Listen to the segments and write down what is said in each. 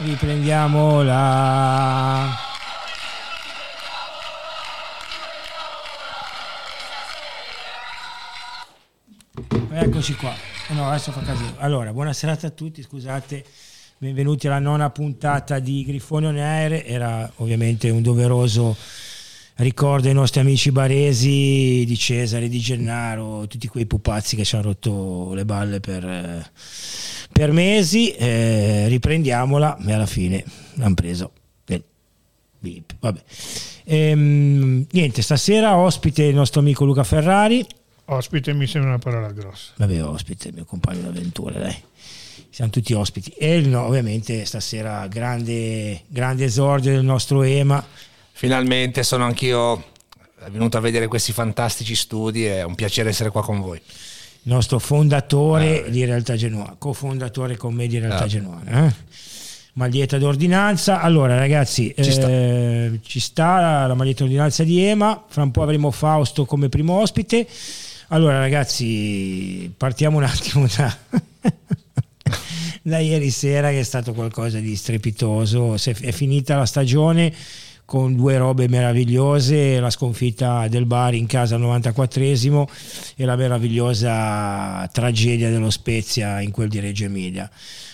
Riprendiamola. Eccoci qua. No, adesso fa casino. Allora, buona serata a tutti, scusate. Benvenuti alla nona puntata di Grifone on Air. Era ovviamente un doveroso ricordo ai nostri amici baresi di Cesare, di Gennaro, tutti quei pupazzi che ci hanno rotto le balle per, eh, per mesi. Eh, riprendiamola e alla fine l'hanno preso. Beep. Vabbè. Ehm, niente, stasera ospite il nostro amico Luca Ferrari. Ospite mi sembra una parola grossa. Vabbè, ospite, mio compagno d'avventura, dai. Siamo tutti ospiti. E no, ovviamente stasera grande, grande esordio del nostro EMA. Finalmente sono anch'io venuto a vedere questi fantastici studi, è un piacere essere qua con voi. Il nostro fondatore ah, di Realtà Genoa, cofondatore con me di Realtà ah. Genoa. Eh? Maglietta d'ordinanza. Allora, ragazzi, ci sta. Eh, ci sta la maglietta d'ordinanza di EMA. Fra un po' avremo Fausto come primo ospite. Allora ragazzi, partiamo un attimo da, da ieri sera che è stato qualcosa di strepitoso, è finita la stagione con due robe meravigliose, la sconfitta del Bari in casa al 94esimo e la meravigliosa tragedia dello Spezia in quel di Reggio Emilia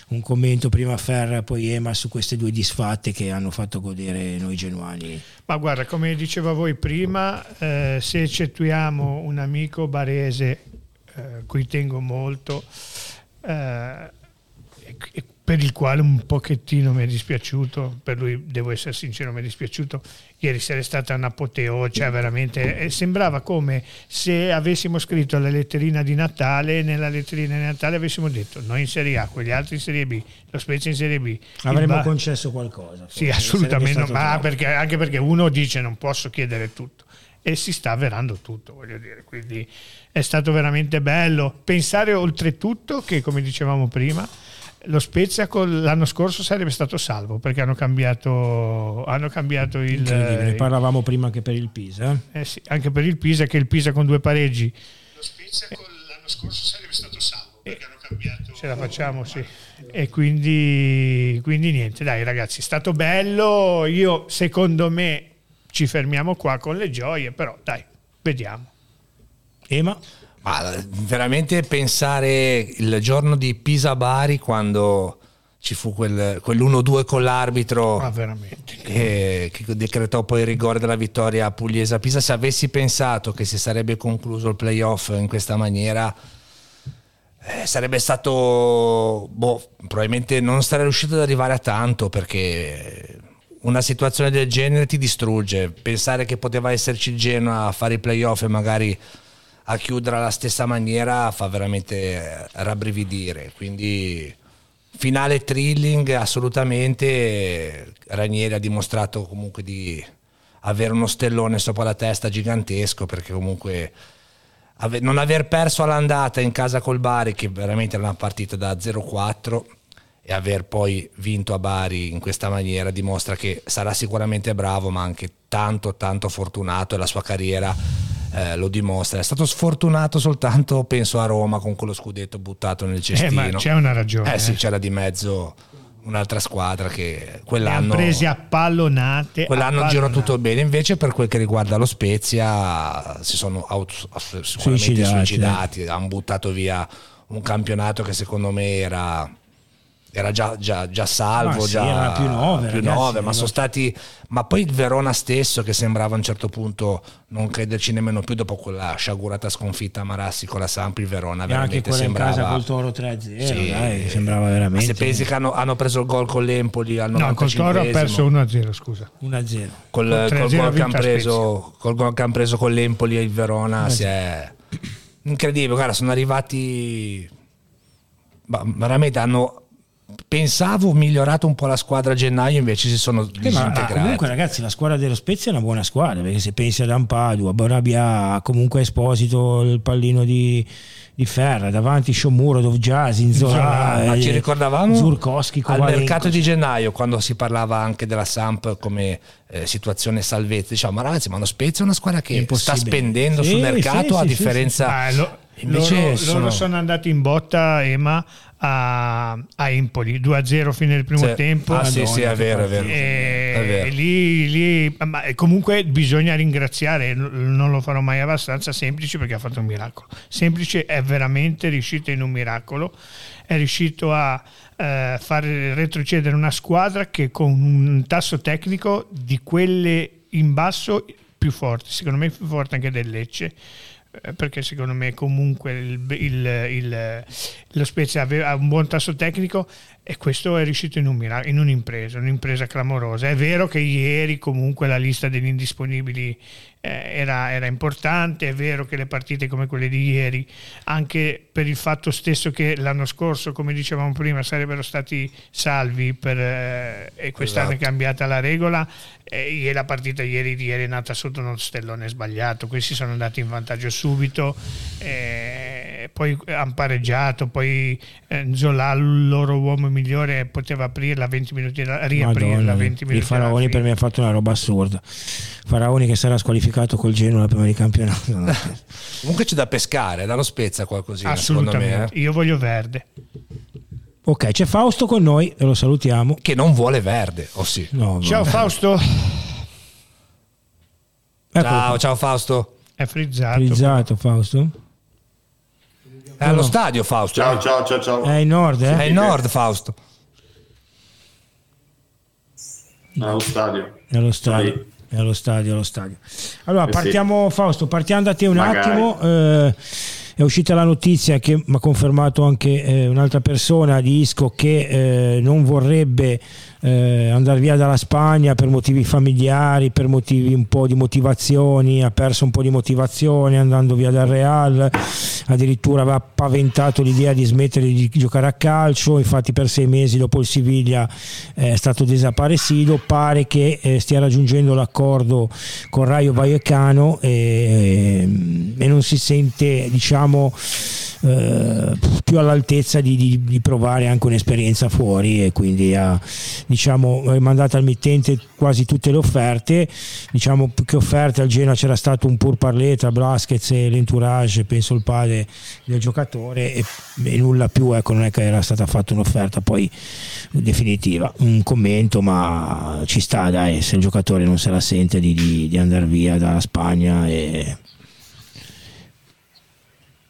un commento prima Ferra poi Ema su queste due disfatte che hanno fatto godere noi genuani. Ma guarda, come diceva voi prima, eh, se eccettuiamo un amico barese, eh, cui tengo molto, eh, per il quale un pochettino mi è dispiaciuto, per lui devo essere sincero, mi è dispiaciuto. Ieri sera è stata un'apoteo, cioè veramente eh, sembrava come se avessimo scritto la letterina di Natale, nella letterina di Natale avessimo detto noi in Serie A, quegli altri in Serie B, lo Spezia in Serie B. Avremmo ba- concesso qualcosa. Sì, assolutamente, ma perché, anche perché uno dice non posso chiedere tutto e si sta avverando tutto, voglio dire, quindi è stato veramente bello pensare oltretutto che, come dicevamo prima, lo Spezia l'anno scorso sarebbe stato salvo perché hanno cambiato, hanno cambiato il... Ne parlavamo prima anche per il Pisa. Eh sì, anche per il Pisa, che il Pisa con due pareggi. Lo Spezia eh, l'anno scorso sarebbe stato salvo perché eh, hanno cambiato... Ce la facciamo, sì. E quindi, quindi niente, dai ragazzi, è stato bello. Io, secondo me, ci fermiamo qua con le gioie, però dai, vediamo. Ema? Ma veramente pensare il giorno di Pisa-Bari quando ci fu quel, quell'1-2 con l'arbitro ah, che, che, decretò poi il rigore della vittoria a Pugliese-Pisa, se avessi pensato che si sarebbe concluso il playoff in questa maniera eh, sarebbe stato, boh, probabilmente non sarei riuscito ad arrivare a tanto perché una situazione del genere ti distrugge. Pensare che poteva esserci il Genoa a fare i playoff e magari a chiudere alla stessa maniera fa veramente rabbrividire. Quindi finale thrilling assolutamente. Ranieri ha dimostrato comunque di avere uno stellone sopra la testa gigantesco perché comunque non aver perso all'andata in casa col Bari che veramente era una partita da 0-4 e aver poi vinto a Bari in questa maniera dimostra che sarà sicuramente bravo ma anche tanto tanto fortunato e la sua carriera eh, lo dimostra. È stato sfortunato soltanto, penso, a Roma con quello scudetto buttato nel cestino. Eh, ma c'è una ragione. Eh sì, eh. c'era di mezzo un'altra squadra che quell'anno... Le presi a pallonate. Quell'anno a girò tutto bene, invece per quel che riguarda lo Spezia si sono auto, sicuramente suicidati, suicidati hanno buttato via un campionato che secondo me era era già, già, già salvo, ma già più 9, più ragazzi, 9 ma sono stati ma poi il Verona stesso che sembrava a un certo punto non crederci nemmeno più dopo quella sciagurata sconfitta a Marassi con la Samp il Verona e veramente anche sembrava in casa col Toro 3-0 sì, dai, sembrava veramente se pensi che hanno, hanno, preso il gol con l'Empoli al 95 no col Toro ha perso 1-0 scusa. 1-0 col, col, gol che hanno preso, col gol che hanno preso con l'Empoli e il Verona si è incredibile. Guarda sono arrivati veramente hanno pensavo migliorato un po' la squadra a gennaio invece si sono eh, disintegrati. ma, comunque ragazzi la squadra dello Spezia è una buona squadra perché se pensi ad Ampadu a Bonabia comunque Esposito il pallino di, di Ferra davanti Sciomuro Dovgiasi Zola ma ci ricordavamo Zurkowski al mercato di gennaio quando si parlava anche della Samp come eh, situazione salvezza diciamo ma ragazzi ma lo Spezia è una squadra che sta spendendo sì, sul mercato sì, a sì, differenza ah, lo, Invece loro sono... loro sono andati in botta Ema a, a Empoli 2-0 fine del primo Sì. tempo Ah, sì, Madonna, sì, è vero, è vero. e È vero. lì, lì- ma comunque bisogna ringraziare, non lo farò mai abbastanza semplice perché ha fatto un miracolo. Semplice è veramente riuscito in un miracolo, è riuscito a eh, far retrocedere una squadra che con un tasso tecnico di quelle in basso più forte, secondo me più forte anche del Lecce eh, perché secondo me comunque il, il- il- lo Spezia aveva un buon tasso tecnico e questo è riuscito in, un in un'impresa, un'impresa clamorosa. È vero che ieri comunque la lista degli indisponibili eh, era, era importante, è vero che le partite come quelle di ieri, anche per il fatto stesso che l'anno scorso, come dicevamo prima, sarebbero stati salvi per, eh, e quest'anno è Esatto. cambiata la regola, e ieri- la partita ieri di ieri è nata sotto uno stellone sbagliato, questi sono andati in vantaggio subito, eh, poi hanno pareggiato, poi eh, Zola, il loro uomo migliore, poteva aprirla 20 minuti, riaprirla Madonna, 20 il minuti. alla Faraoni per me ha fatto una roba assurda. Faraoni che sarà squalificato col Genoa prima di campionato. Comunque c'è da pescare, dallo Spezia qualcosina, secondo Assolutamente, me. eh. io voglio verde. ok, c'è Fausto con noi e lo salutiamo. Che non vuole verde, o sì. No, Ciao no. Fausto, Eccolo Ciao, ciao Fausto. è frizzato. Frizzato Fausto. È allo stadio Fausto. Ciao, ciao, ciao, ciao. È in nord, È eh? in nord Fausto. Allo stadio. È allo stadio. È allo stadio, allo stadio. Allora, Eh sì. partiamo, Fausto, partiamo da te un Magari. attimo. Eh, è uscita la notizia che mi ha confermato anche eh, un'altra persona di Isco che eh, non vorrebbe eh, andare via dalla Spagna per motivi familiari, per motivi un po' di motivazioni, ha perso un po' di motivazione andando via dal Real, addirittura aveva paventato l'idea di smettere di giocare a calcio, infatti per sei mesi dopo il Siviglia eh, è stato desaparecido, pare che eh, stia raggiungendo l'accordo con Rayo Vallecano e, e non si sente diciamo più all'altezza di, di- di provare anche un'esperienza fuori e quindi ha diciamo, mandato al mittente quasi tutte le offerte. Diciamo più che offerte al Genoa c'era stato un pur parler tra Blasquez e l'entourage penso il padre del giocatore e, e nulla più ecco non è che era stata fatta un'offerta poi definitiva. Un commento ma ci sta dai se il giocatore non se la sente di, di, di andare via dalla Spagna e...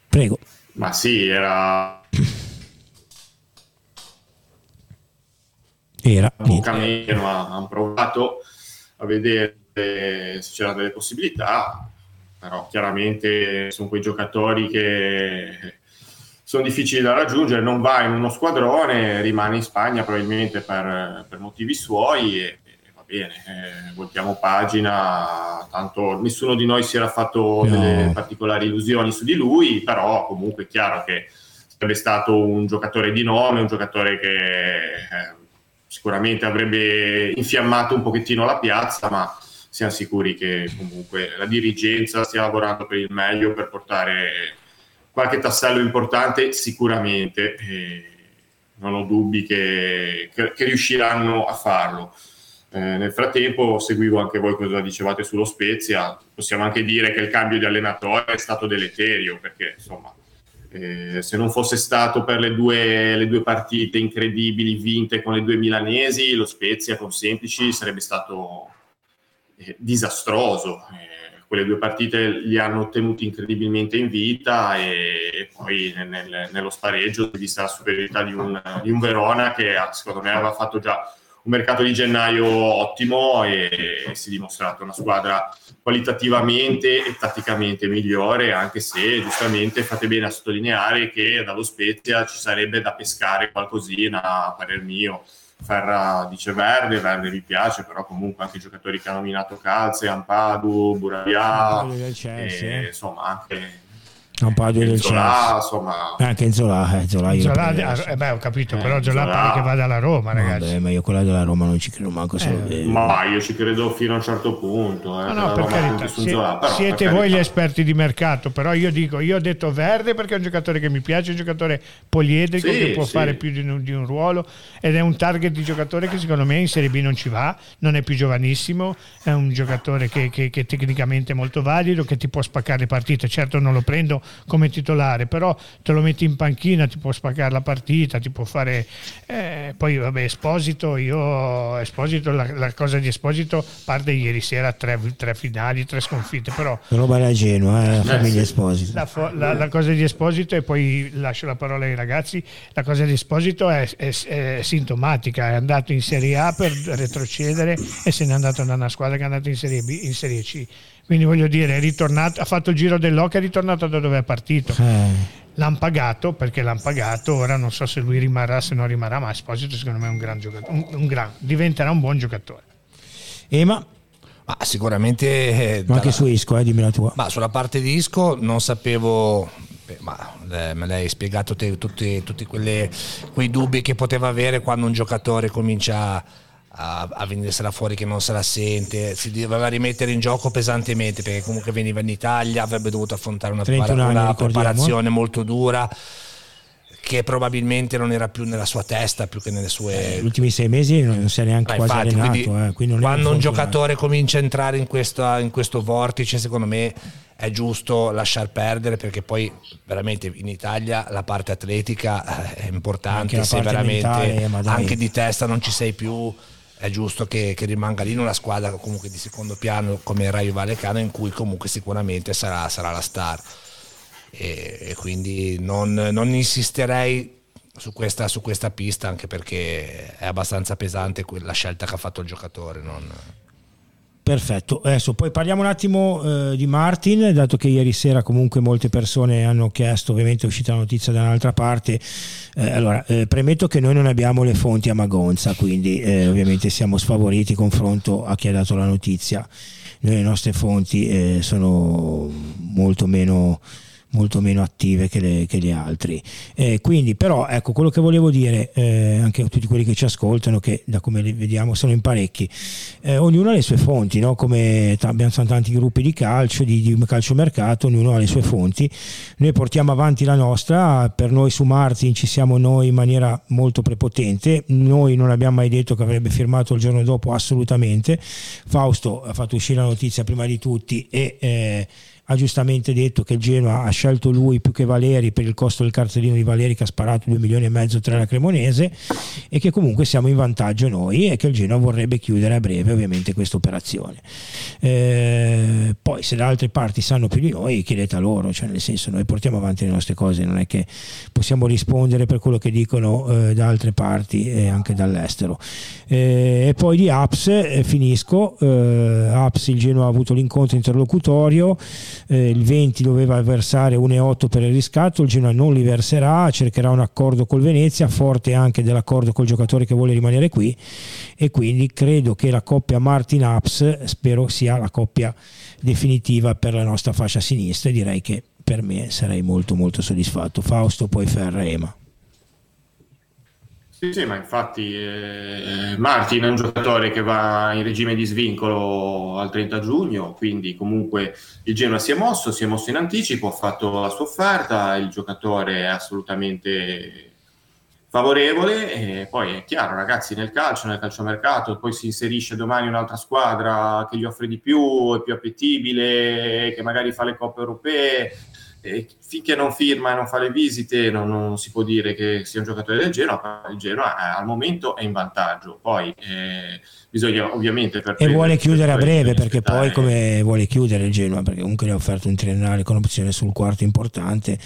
prego Ma sì, era era cammino, hanno provato a vedere se c'erano delle possibilità, però chiaramente sono quei giocatori che sono difficili da raggiungere, non va in uno squadrone, rimane in Spagna probabilmente per, per motivi suoi e, bene, eh, voltiamo pagina, tanto nessuno di noi si era fatto No. delle particolari illusioni su di lui, però comunque è chiaro che sarebbe stato un giocatore di nome, un giocatore che eh, sicuramente avrebbe infiammato un pochettino la piazza, ma siamo sicuri che comunque la dirigenza stia lavorando per il meglio per portare qualche tassello importante sicuramente e non ho dubbi che, che- che riusciranno a farlo. Eh, nel frattempo seguivo anche voi cosa dicevate sullo Spezia, possiamo anche dire che il cambio di allenatore è stato deleterio perché insomma eh, se non fosse stato per le due, le due partite incredibili vinte con le due milanesi, lo Spezia con semplici sarebbe stato eh, disastroso. Eh, quelle due partite li hanno tenuti incredibilmente in vita e, e poi nel- nel- nello spareggio, vista la superiorità di un, di un Verona che ah, secondo me aveva fatto già un mercato di gennaio ottimo e, si è dimostrata una squadra qualitativamente e tatticamente migliore, anche se giustamente fate bene a sottolineare che dallo Spezia ci sarebbe da pescare qualcosina, a parer mio. Ferra dice Verde, Verde mi piace, però comunque anche i giocatori che hanno nominato Calze, Ampadu, Chelsea, e, eh. insomma anche un paio del Chelsea Zola, insomma, anche Zola, eh, Zola Zola, prendo. eh, beh, ho capito, Eh, però Zola Zola- pare che vada alla Roma, ragazzi. Vabbè, ma io quella della Roma non ci credo manco se lo Eh, ma io ci credo fino a un certo punto. Eh, No, no, per Roma carità, sie- Zola, però, siete per voi gli carità. esperti di mercato, però io dico, io ho detto verde perché è un giocatore che mi piace, è un giocatore poliedrico Sì, che può sì. fare più di un, di un ruolo ed è un target di giocatore che secondo me in Serie B non ci va, non è più giovanissimo, è un giocatore che, che- che tecnicamente è molto valido, che ti può spaccare le partite, certo non lo prendo come titolare, però te lo metti in panchina, ti può spaccare la partita, ti può fare... Eh, poi vabbè, Esposito, io Esposito, la, la, cosa di Esposito parte ieri sera, tre, tre finali, tre sconfitte, però... Roba da Genoa, eh, la famiglia Esposito. La, la, la, cosa di Esposito, e poi lascio la parola ai ragazzi, la cosa di Esposito è, è, è sintomatica, è andato in Serie A per retrocedere e se n'è andato da una squadra che è andata in Serie B, in Serie C quindi voglio dire, è ritornato, ha fatto il giro dell'Oca e è ritornato da dove è partito. Eh. L'hanno pagato perché l'hanno pagato, ora non so se lui rimarrà, se non rimarrà, ma Esposito secondo me è un gran giocatore, un, un gran, diventerà un buon giocatore. Ema? Ma sicuramente... Eh, dalla, anche su Isco, eh, dimmi la tua. Ma sulla parte di Isco non sapevo ma me l'hai spiegato te, tutti, tutti quelle, quei dubbi che poteva avere quando un giocatore comincia a, a venirsela fuori che non se la sente, si doveva rimettere in gioco pesantemente perché comunque veniva in Italia, avrebbe dovuto affrontare una, prepara- una preparazione molto dura che probabilmente non era più nella sua testa più che nelle sue... Eh, gli ultimi sei mesi non si è neanche Ma quasi infatti, allenato. Quindi, eh, quindi quando un giocatore comincia a entrare in, questa, in questo vortice, secondo me è giusto lasciar perdere perché poi veramente in Italia la parte atletica è importante, se veramente mentale, anche di testa non ci sei più è giusto che, che, rimanga lì in una squadra comunque di secondo piano come il Raio Vallecano in cui comunque sicuramente sarà, sarà la star. E, e quindi non, non insisterei su questa, su questa, pista anche perché è abbastanza pesante la scelta che ha fatto il giocatore non... Perfetto, adesso poi parliamo un attimo eh, di Martin, dato che ieri sera comunque molte persone hanno chiesto, ovviamente è uscita la notizia da un'altra parte, eh, allora eh, premetto che noi non abbiamo le fonti a Magonza, quindi eh, ovviamente siamo sfavoriti in confronto a chi ha dato la notizia, noi le nostre fonti eh, sono molto meno molto meno attive che le, che le altre. Eh, quindi, però, ecco quello che volevo dire eh, anche a tutti quelli che ci ascoltano, che da come vediamo sono in parecchi, eh, ognuno ha le sue fonti, no? come t- abbiamo tanti gruppi di calcio, di, di calciomercato, ognuno ha le sue fonti. Noi portiamo avanti la nostra, per noi su Martin ci siamo noi in maniera molto prepotente, noi non abbiamo mai detto che avrebbe firmato il giorno dopo, assolutamente. Fausto ha fatto uscire la notizia prima di tutti e eh, ha giustamente detto che il Genoa ha scelto lui più che Valeri per il costo del cartellino di Valeri che ha sparato 2 milioni e mezzo tra la Cremonese e che comunque siamo in vantaggio noi e che il Genoa vorrebbe chiudere a breve ovviamente questa operazione. Eh, poi se da altre parti sanno più di noi chiedete a loro, cioè nel senso noi portiamo avanti le nostre cose, non è che possiamo rispondere per quello che dicono eh, da altre parti e anche dall'estero. Eh, e poi di Aps eh, finisco, eh, Aps il Genoa ha avuto l'incontro interlocutorio eh, il 20 doveva versare 1,8 per il riscatto, il Genoa non li verserà, cercherà un accordo col Venezia, forte anche dell'accordo col giocatore che vuole rimanere qui e quindi credo che la coppia Martin Ups spero sia la coppia definitiva per la nostra fascia sinistra e direi che per me sarei molto molto soddisfatto. Fausto, poi Ferra Ema. Sì, sì, ma infatti eh, Martin è un giocatore che va in regime di svincolo al 30 giugno, quindi comunque il Genoa si è mosso, si è mosso in anticipo, ha fatto la sua offerta, il giocatore è assolutamente favorevole e poi è chiaro ragazzi nel calcio, nel calciomercato, poi si inserisce domani un'altra squadra che gli offre di più, è più appetibile, che magari fa le coppe europee, e finché non firma e non fa le visite non, non, si può dire che sia un giocatore del Genoa, il Genoa eh, al momento è in vantaggio, poi eh, bisogna ovviamente... E vuole chiudere a breve perché poi come vuole chiudere il Genoa perché comunque le ha offerto un triennale con opzione sul quarto importante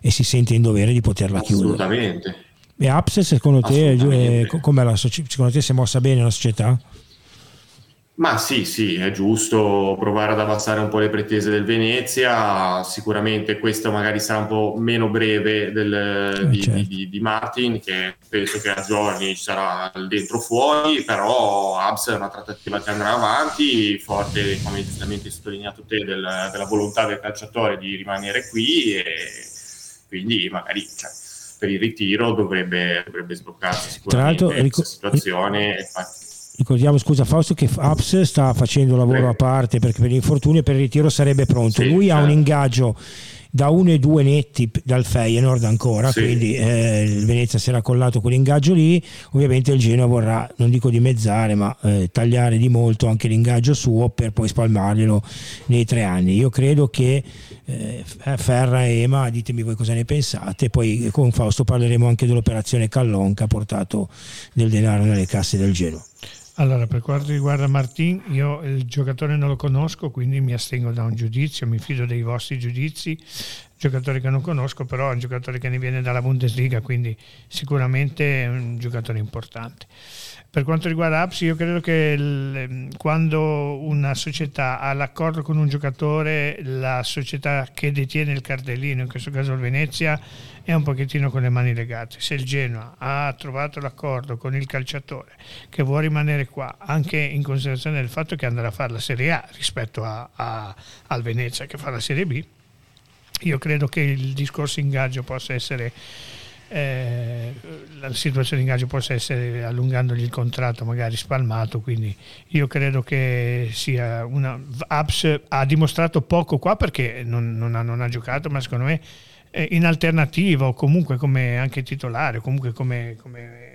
e si sente in dovere di poterla chiudere. Assolutamente. E Apse secondo te, eh, come la, secondo te si è mossa bene la società? Ma sì, sì, è giusto provare ad abbassare un po' le pretese del Venezia, sicuramente questo magari sarà un po' meno breve del, eh, di, certo. di, di, Martin, che penso che a giorni sarà dentro fuori, però Abs è una trattativa che andrà avanti, forte, come giustamente sottolineato te, del, della volontà del calciatore di rimanere qui e quindi magari... Cioè, per il ritiro dovrebbe, dovrebbe sbloccarsi sicuramente Tra l'altro, ric- situazione. Infatti, ricordiamo scusa Fausto che Aps sta facendo lavoro a parte perché per l'infortunio e per il ritiro sarebbe pronto. Sì, lui certo. ha un certo. ingaggio da 1 e 2 netti dal Feyenoord ancora, Sì. quindi eh, il Venezia si era collato quell'ingaggio lì, ovviamente il Genoa vorrà, non dico dimezzare, ma eh, tagliare di molto anche l'ingaggio suo per poi spalmarglielo nei tre anni. Io credo che eh, Ferra e Ema, ditemi voi cosa ne pensate, poi con Fausto parleremo anche dell'operazione Callon che ha portato del denaro nelle casse del Genoa. Allora, per quanto riguarda Martin, io il giocatore non lo conosco, quindi mi astengo da un giudizio, mi fido dei vostri giudizi. Giocatore che non conosco, però è un giocatore che ne viene dalla Bundesliga, quindi sicuramente è un giocatore importante. Per quanto riguarda Apps, io credo che il- quando una società ha l'accordo con un giocatore, la società che detiene il cartellino, in questo caso il Venezia, è un pochettino con le mani legate. Se il Genoa ha trovato l'accordo con il calciatore che vuole rimanere qua, anche in considerazione del fatto che andrà a fare la Serie A rispetto a- a- al Venezia che fa la Serie B, io credo che il discorso ingaggio possa essere eh, la situazione di ingaggio possa essere allungandogli il contratto magari spalmato quindi io credo che sia una Abs ha dimostrato poco qua perché non, non ha, non ha giocato ma secondo me eh, in alternativa o comunque come anche titolare comunque come, come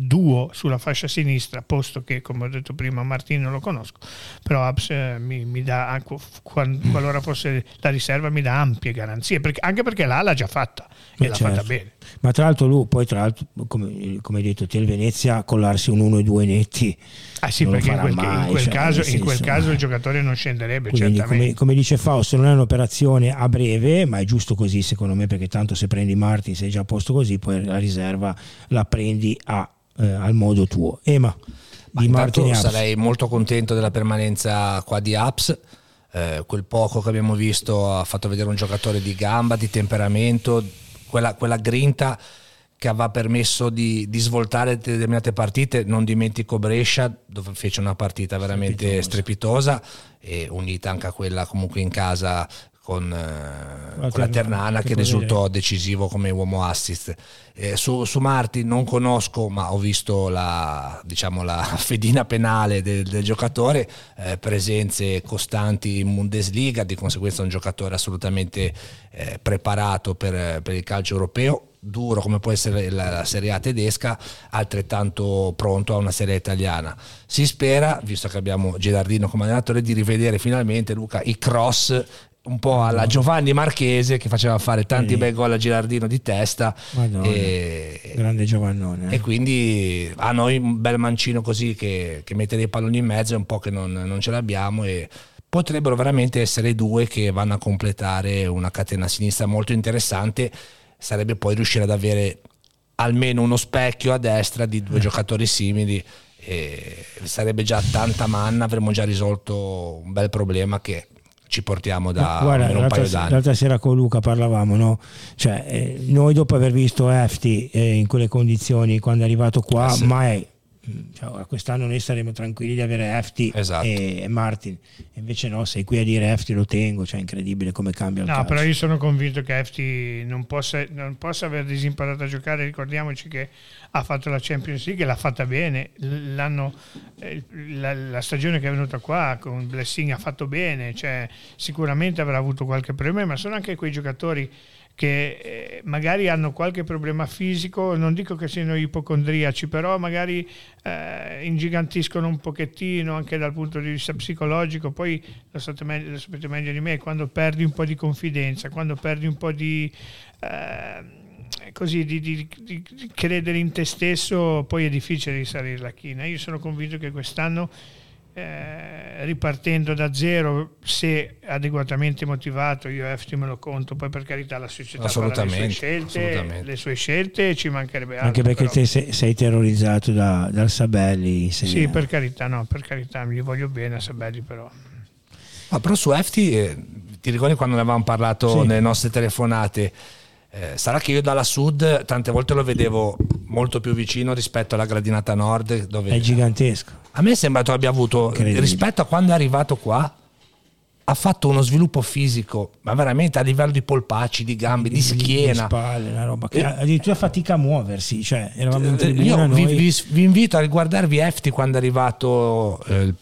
duo sulla fascia sinistra, posto che, come ho detto prima, Martino non lo conosco, però Abs eh, mi, mi dà, qualora fosse la riserva, mi dà ampie garanzie, perché- anche perché l'A l'ha già fatta e Eh, l'ha certo. fatta bene. Ma tra l'altro lui, poi tra l'altro, come, come hai detto te, il Venezia collarsi un 1 e 2 netti. Ah sì, non lo perché in farà quel, mai, in quel cioè, caso, in quel caso eh. il giocatore non scenderebbe, Quindi, certamente. come, come dice Fausto, non è un'operazione a breve, ma è giusto così secondo me, perché tanto se prendi Martin sei già a posto così, poi la riserva la prendi a, eh, al modo tuo. Ema, Ma di Martin sarei molto contento della permanenza qua di Apps. Eh, quel poco che abbiamo visto ha fatto vedere un giocatore di gamba, di temperamento, quella, quella grinta che aveva permesso di, di svoltare determinate partite. Non dimentico Brescia, dove fece una partita veramente strepitosa, e unita anche a quella comunque in casa con, eh, con la Ternana, che risultò decisivo come uomo assist. Eh, su, su Marti non conosco, ma ho visto la, diciamo, la fedina penale del, del giocatore, eh, presenze costanti in Bundesliga, di conseguenza un giocatore assolutamente eh, preparato per, per il calcio europeo duro come può essere la, la Serie A tedesca, altrettanto pronto a una Serie A italiana. Si spera, visto che abbiamo Gerardino come allenatore, di rivedere finalmente Luca i cross un po' alla Giovanni Marchese che faceva fare tanti Sì. bei gol a Girardino di testa Madonna, e, grande Giovannone. eh. e quindi a noi un bel mancino così che, che mette dei palloni in mezzo è un po' che non, non ce l'abbiamo e potrebbero veramente essere due che vanno a completare una catena sinistra molto interessante sarebbe poi riuscire ad avere almeno uno specchio a destra di due giocatori simili sarebbe già tanta manna avremmo già risolto un bel problema che ci portiamo da Ma guarda, un paio l'altra, d'anni l'altra sera con Luca parlavamo, no? Cioè, eh, noi dopo aver visto Efti eh, in quelle condizioni quando è arrivato qua, Eh sì. mai cioè, quest'anno noi saremo tranquilli di avere Efti Esatto. e, e Martin. Invece no, sei qui a dire Efti lo tengo, cioè è incredibile come cambia il No, calcio. però io sono convinto che Efti non possa, non possa aver disimparato a giocare. Ricordiamoci che ha fatto la Champions League e l'ha fatta bene. L'anno, eh, la, la stagione che è venuta qua con Blessing ha fatto bene. Cioè, sicuramente avrà avuto qualche problema, ma sono anche quei giocatori che eh, magari hanno qualche problema fisico, non dico che siano ipocondriaci, però magari eh, ingigantiscono un pochettino anche dal punto di vista psicologico, poi lo, sapete meglio, lo sapete meglio di me, quando perdi un po' di confidenza, quando perdi un po' di... eh, così di- di- di credere in te stesso poi è difficile risalire la china. Io sono convinto che quest'anno eh, ripartendo da zero se adeguatamente motivato io Efti me lo conto poi per carità la società farà le sue scelte le sue scelte ci mancherebbe altro Anche perché però- te sei, sei terrorizzato da- dal Sabelli. sì per carità no per carità gli voglio bene a Sabelli però Ah, però su Efti, eh, ti ricordi quando ne avevamo parlato Sì. nelle nostre telefonate? Eh, sarà che io dalla sud tante volte lo vedevo molto più vicino rispetto alla gradinata nord. Dove È gigantesco. A me è sembrato abbia avuto, rispetto a quando è arrivato qua, ha fatto uno sviluppo fisico, ma veramente a livello di polpacci, di gambe, di schiena. spalle, una roba che Eh. addirittura fatica a muoversi. Cioè, Eh, Io vi, vi- vi invito a riguardarvi Efti quando è arrivato eh,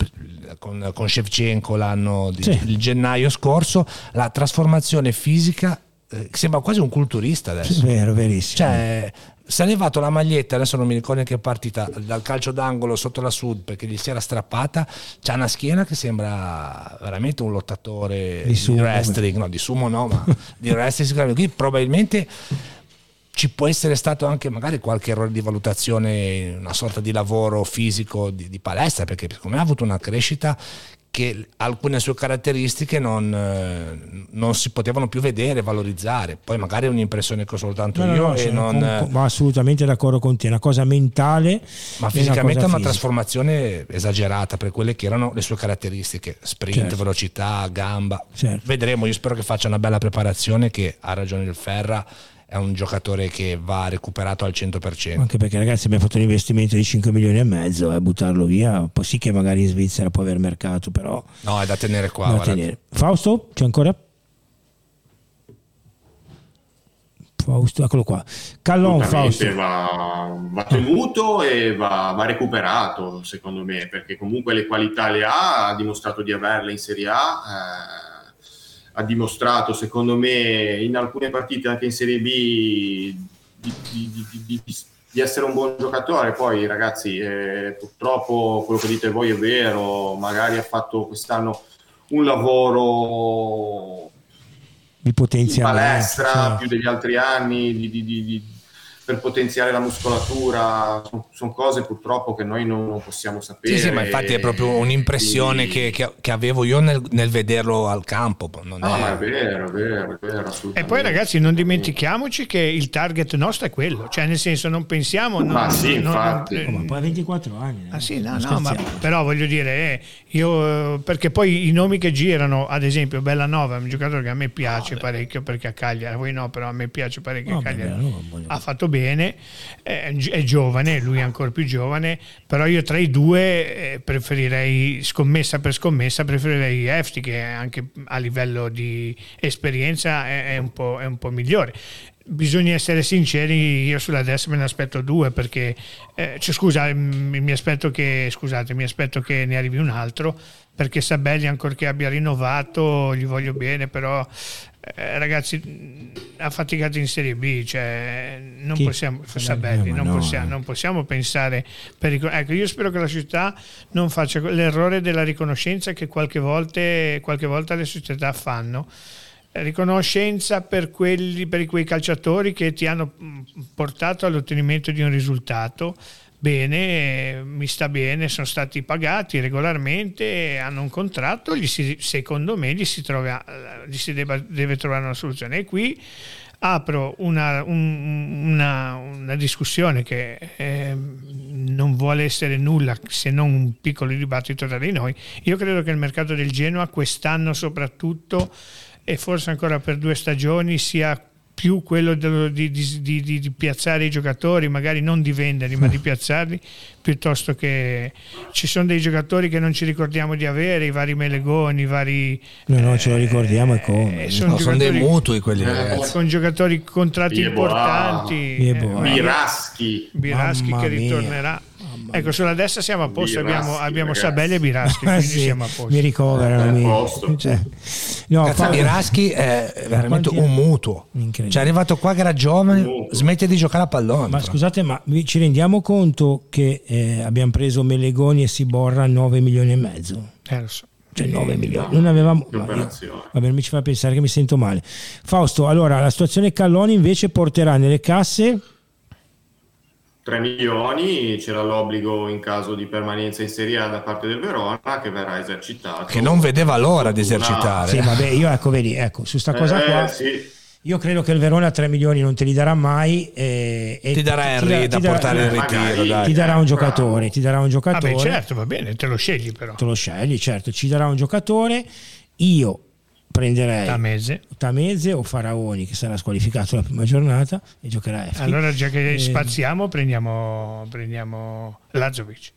con, con Shevchenko l'anno di, sì. il gennaio scorso, la trasformazione fisica eh, sembra quasi un culturista adesso. Vero, verissimo. Cioè, si è levato la maglietta, adesso non mi ricordo neanche partita, dal calcio d'angolo sotto la sud perché gli si era strappata, c'ha una schiena che sembra veramente un lottatore di, di wrestling, no di sumo no, ma di wrestling sicuramente. Quindi probabilmente ci può essere stato anche magari qualche errore di valutazione, una sorta di lavoro fisico di, di palestra, perché secondo me ha avuto una crescita che alcune sue caratteristiche non, eh, non, si potevano più vedere, valorizzare. Poi magari è un'impressione che ho soltanto no, io. No, e non, con, ma assolutamente d'accordo con te, è una cosa mentale. Ma fisicamente è una, una trasformazione esagerata per quelle che erano le sue caratteristiche, sprint, certo. velocità, gamba. Certo. Vedremo, io spero che faccia una bella preparazione, che ha ragione il Ferra è un giocatore che va recuperato al 100%. Anche perché ragazzi abbiamo fatto un investimento di 5 milioni e mezzo e eh, buttarlo via, poi sì che magari in Svizzera può aver mercato, però... No, è da tenere qua. Da tenere. Fausto, c'è ancora? Fausto, eccolo qua. Callon Fausto. Va, va tenuto e va, va, recuperato, secondo me, perché comunque le qualità le ha, ha dimostrato di averle in Serie A. Eh, ha dimostrato, secondo me, in alcune partite anche in Serie B di, di, di, di essere un buon giocatore. Poi, ragazzi, eh, purtroppo quello che dite voi è vero, magari ha fatto quest'anno un lavoro di potenziale in palestra cioè. più degli altri anni, di, per potenziare la muscolatura, sono son cose purtroppo che noi non, possiamo sapere. Sì, sì, ma infatti è proprio un'impressione che, che, che, avevo io nel, nel, vederlo al campo. Non ah, è... ma è vero, è vero, è vero, E poi ragazzi non dimentichiamoci che il target nostro è quello, cioè nel senso non pensiamo... Non, ma sì, non, infatti. Non, oh, ma poi ha 24 anni. Ah sì, no, no, ma però voglio dire, eh, io, perché poi i nomi che girano, ad esempio Bellanova è un giocatore che a me piace no, parecchio perché a Cagliari, voi no, però a me piace parecchio no, a Cagliari. ha fatto bene bene, è, giovane, lui è ancora più giovane, però io tra i due eh, preferirei, scommessa per scommessa, preferirei Efti che anche a livello di esperienza è, un, po', è un po' migliore bisogna essere sinceri, io sulla destra me ne aspetto due perché eh, cioè, scusa, mi aspetto che scusate, mi aspetto che ne arrivi un altro perché Sabelli ancorché abbia rinnovato gli voglio bene però eh, ragazzi ha faticato in Serie B cioè non possiamo Sabelli, non, no, possiamo, eh. non, possiamo, pensare per, ecco io spero che la società non faccia l'errore della riconoscenza che qualche, volte, qualche volta le società fanno riconoscenza per, quelli, per quei calciatori che ti hanno portato all'ottenimento di un risultato bene, mi sta bene, sono stati pagati regolarmente, hanno un contratto, si, secondo me gli si, trova, gli si deve, deve, trovare una soluzione. E qui apro una, un, una, una discussione che eh, non vuole essere nulla se non un piccolo dibattito tra di noi. Io credo che il mercato del Genoa quest'anno soprattutto e forse ancora per due stagioni sia più quello di, di, di, di, piazzare i giocatori, magari non di venderli, ma di piazzarli, piuttosto che ci sono dei giocatori che non ci ricordiamo di avere, i vari Melegoni, i vari... Noi non ce lo ricordiamo e come. Eh, sono, no, sono, dei mutui quelli eh, ragazzi. Con giocatori contratti importanti. Eh, Biraschi. Biraschi che ritornerà. Ecco, sulla destra siamo a posto, Biraschi, abbiamo, abbiamo Sabelli e Biraschi, quindi sì, siamo a posto. Mi ricoverano. Mi... Cioè, no, Cazzo, Biraschi è veramente un mutuo. Cioè è arrivato qua che era giovane, smette di giocare a pallone. Ma scusate, ma ci rendiamo conto che eh, abbiamo preso Melegoni e Siborra 9 milioni e mezzo? Eh, lo so cioè 9 milioni. Non avevamo. Vabbè, mi ci fa pensare che mi sento male. Fausto, allora la situazione Calloni invece porterà nelle casse 3 milioni, c'era l'obbligo in caso di permanenza in Serie A da parte del Verona che verrà esercitato. Che non vedeva l'ora di esercitare. Sì, vabbè, io ecco, vedi, ecco, su sta cosa eh, qua... Sì. Io credo che il Verona 3 milioni non te li darà mai. Eh, ti darà Henry da portare in ritiro. Dai. Ti darà un giocatore. Ti darà un giocatore. Vabbè, certo, va bene, te lo scegli però. Te lo scegli, certo. Ci darà un giocatore. Io prenderei Tamese. Tamese o Faraoni che sarà squalificato la prima giornata e giocherà Efti. Allora già che eh, spaziamo prendiamo, prendiamo Lazovic.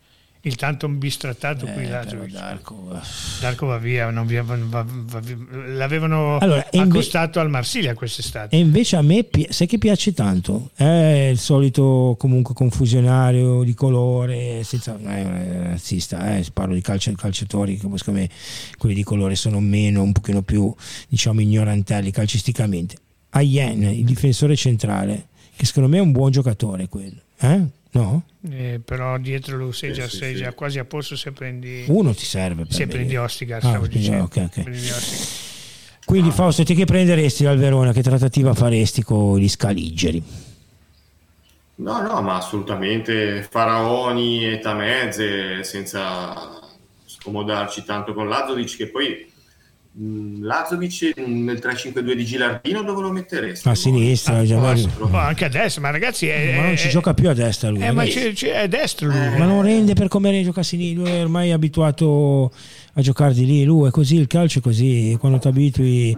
Il tanto bistrattato Eh, qui Lazovic. Darko, eh. Darko va via, non via- va- va- va via. l'avevano Allora, e inve- accostato al Marsiglia quest'estate. E invece a me, pi- sai che piace tanto? È il solito comunque confusionario di colore, senza, non è razzista, eh, parlo di calci- calciatori che secondo me quelli di colore sono meno, un pochino più diciamo ignorantelli calcisticamente. Ayen, il difensore centrale, che secondo me è un buon giocatore quello, eh? No? Eh, però dietro lui sei già, sì, sei sì. già quasi a posto se prendi, Uno ti serve per se vedere. prendi Ostigar, Ah, dicendo. ok, ok. Prendi Ostigar. Quindi Fausto, te che prenderesti dal Verona? Che trattativa faresti con gli scaligeri? No, no, ma assolutamente faraoni e tamezze senza scomodarci tanto con Lazovic che poi Lazovic nel 3-5-2 di Gilardino dove lo metteresti? A sinistra, già Ah. Oh, anche a destra, ma ragazzi è, ma non ci è- gioca più a destra lui. eh, ma ragazzi. c'è- c'è- è destro lui. Ma non rende per come gioca a sinistra, lui è ormai abituato a giocare di lì, lui è così, il calcio è così, quando ti abitui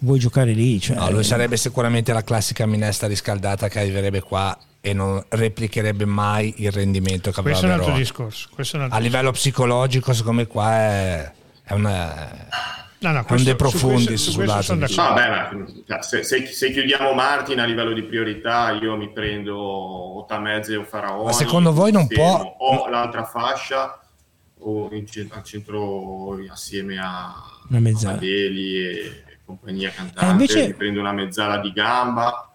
vuoi giocare lì. Cioè, No, lui sarebbe sicuramente la classica minestra riscaldata che arriverebbe qua e non replicherebbe mai il rendimento che aveva questo è un altro discorso. Questo è un altro A livello psicologico, secondo me qua è, è una... No, no, questo- de su profundis questo- su sul questo. No, beh, ma se, se- se chiudiamo Martin a livello di priorità, io mi prendo o Tamezze o Faraoni. Ma secondo voi non può- O l'altra fascia o in al centro assieme a Una mezzala. Adeli e compagnia cantante. Eh, invece- Mi prendo una mezzala di gamba.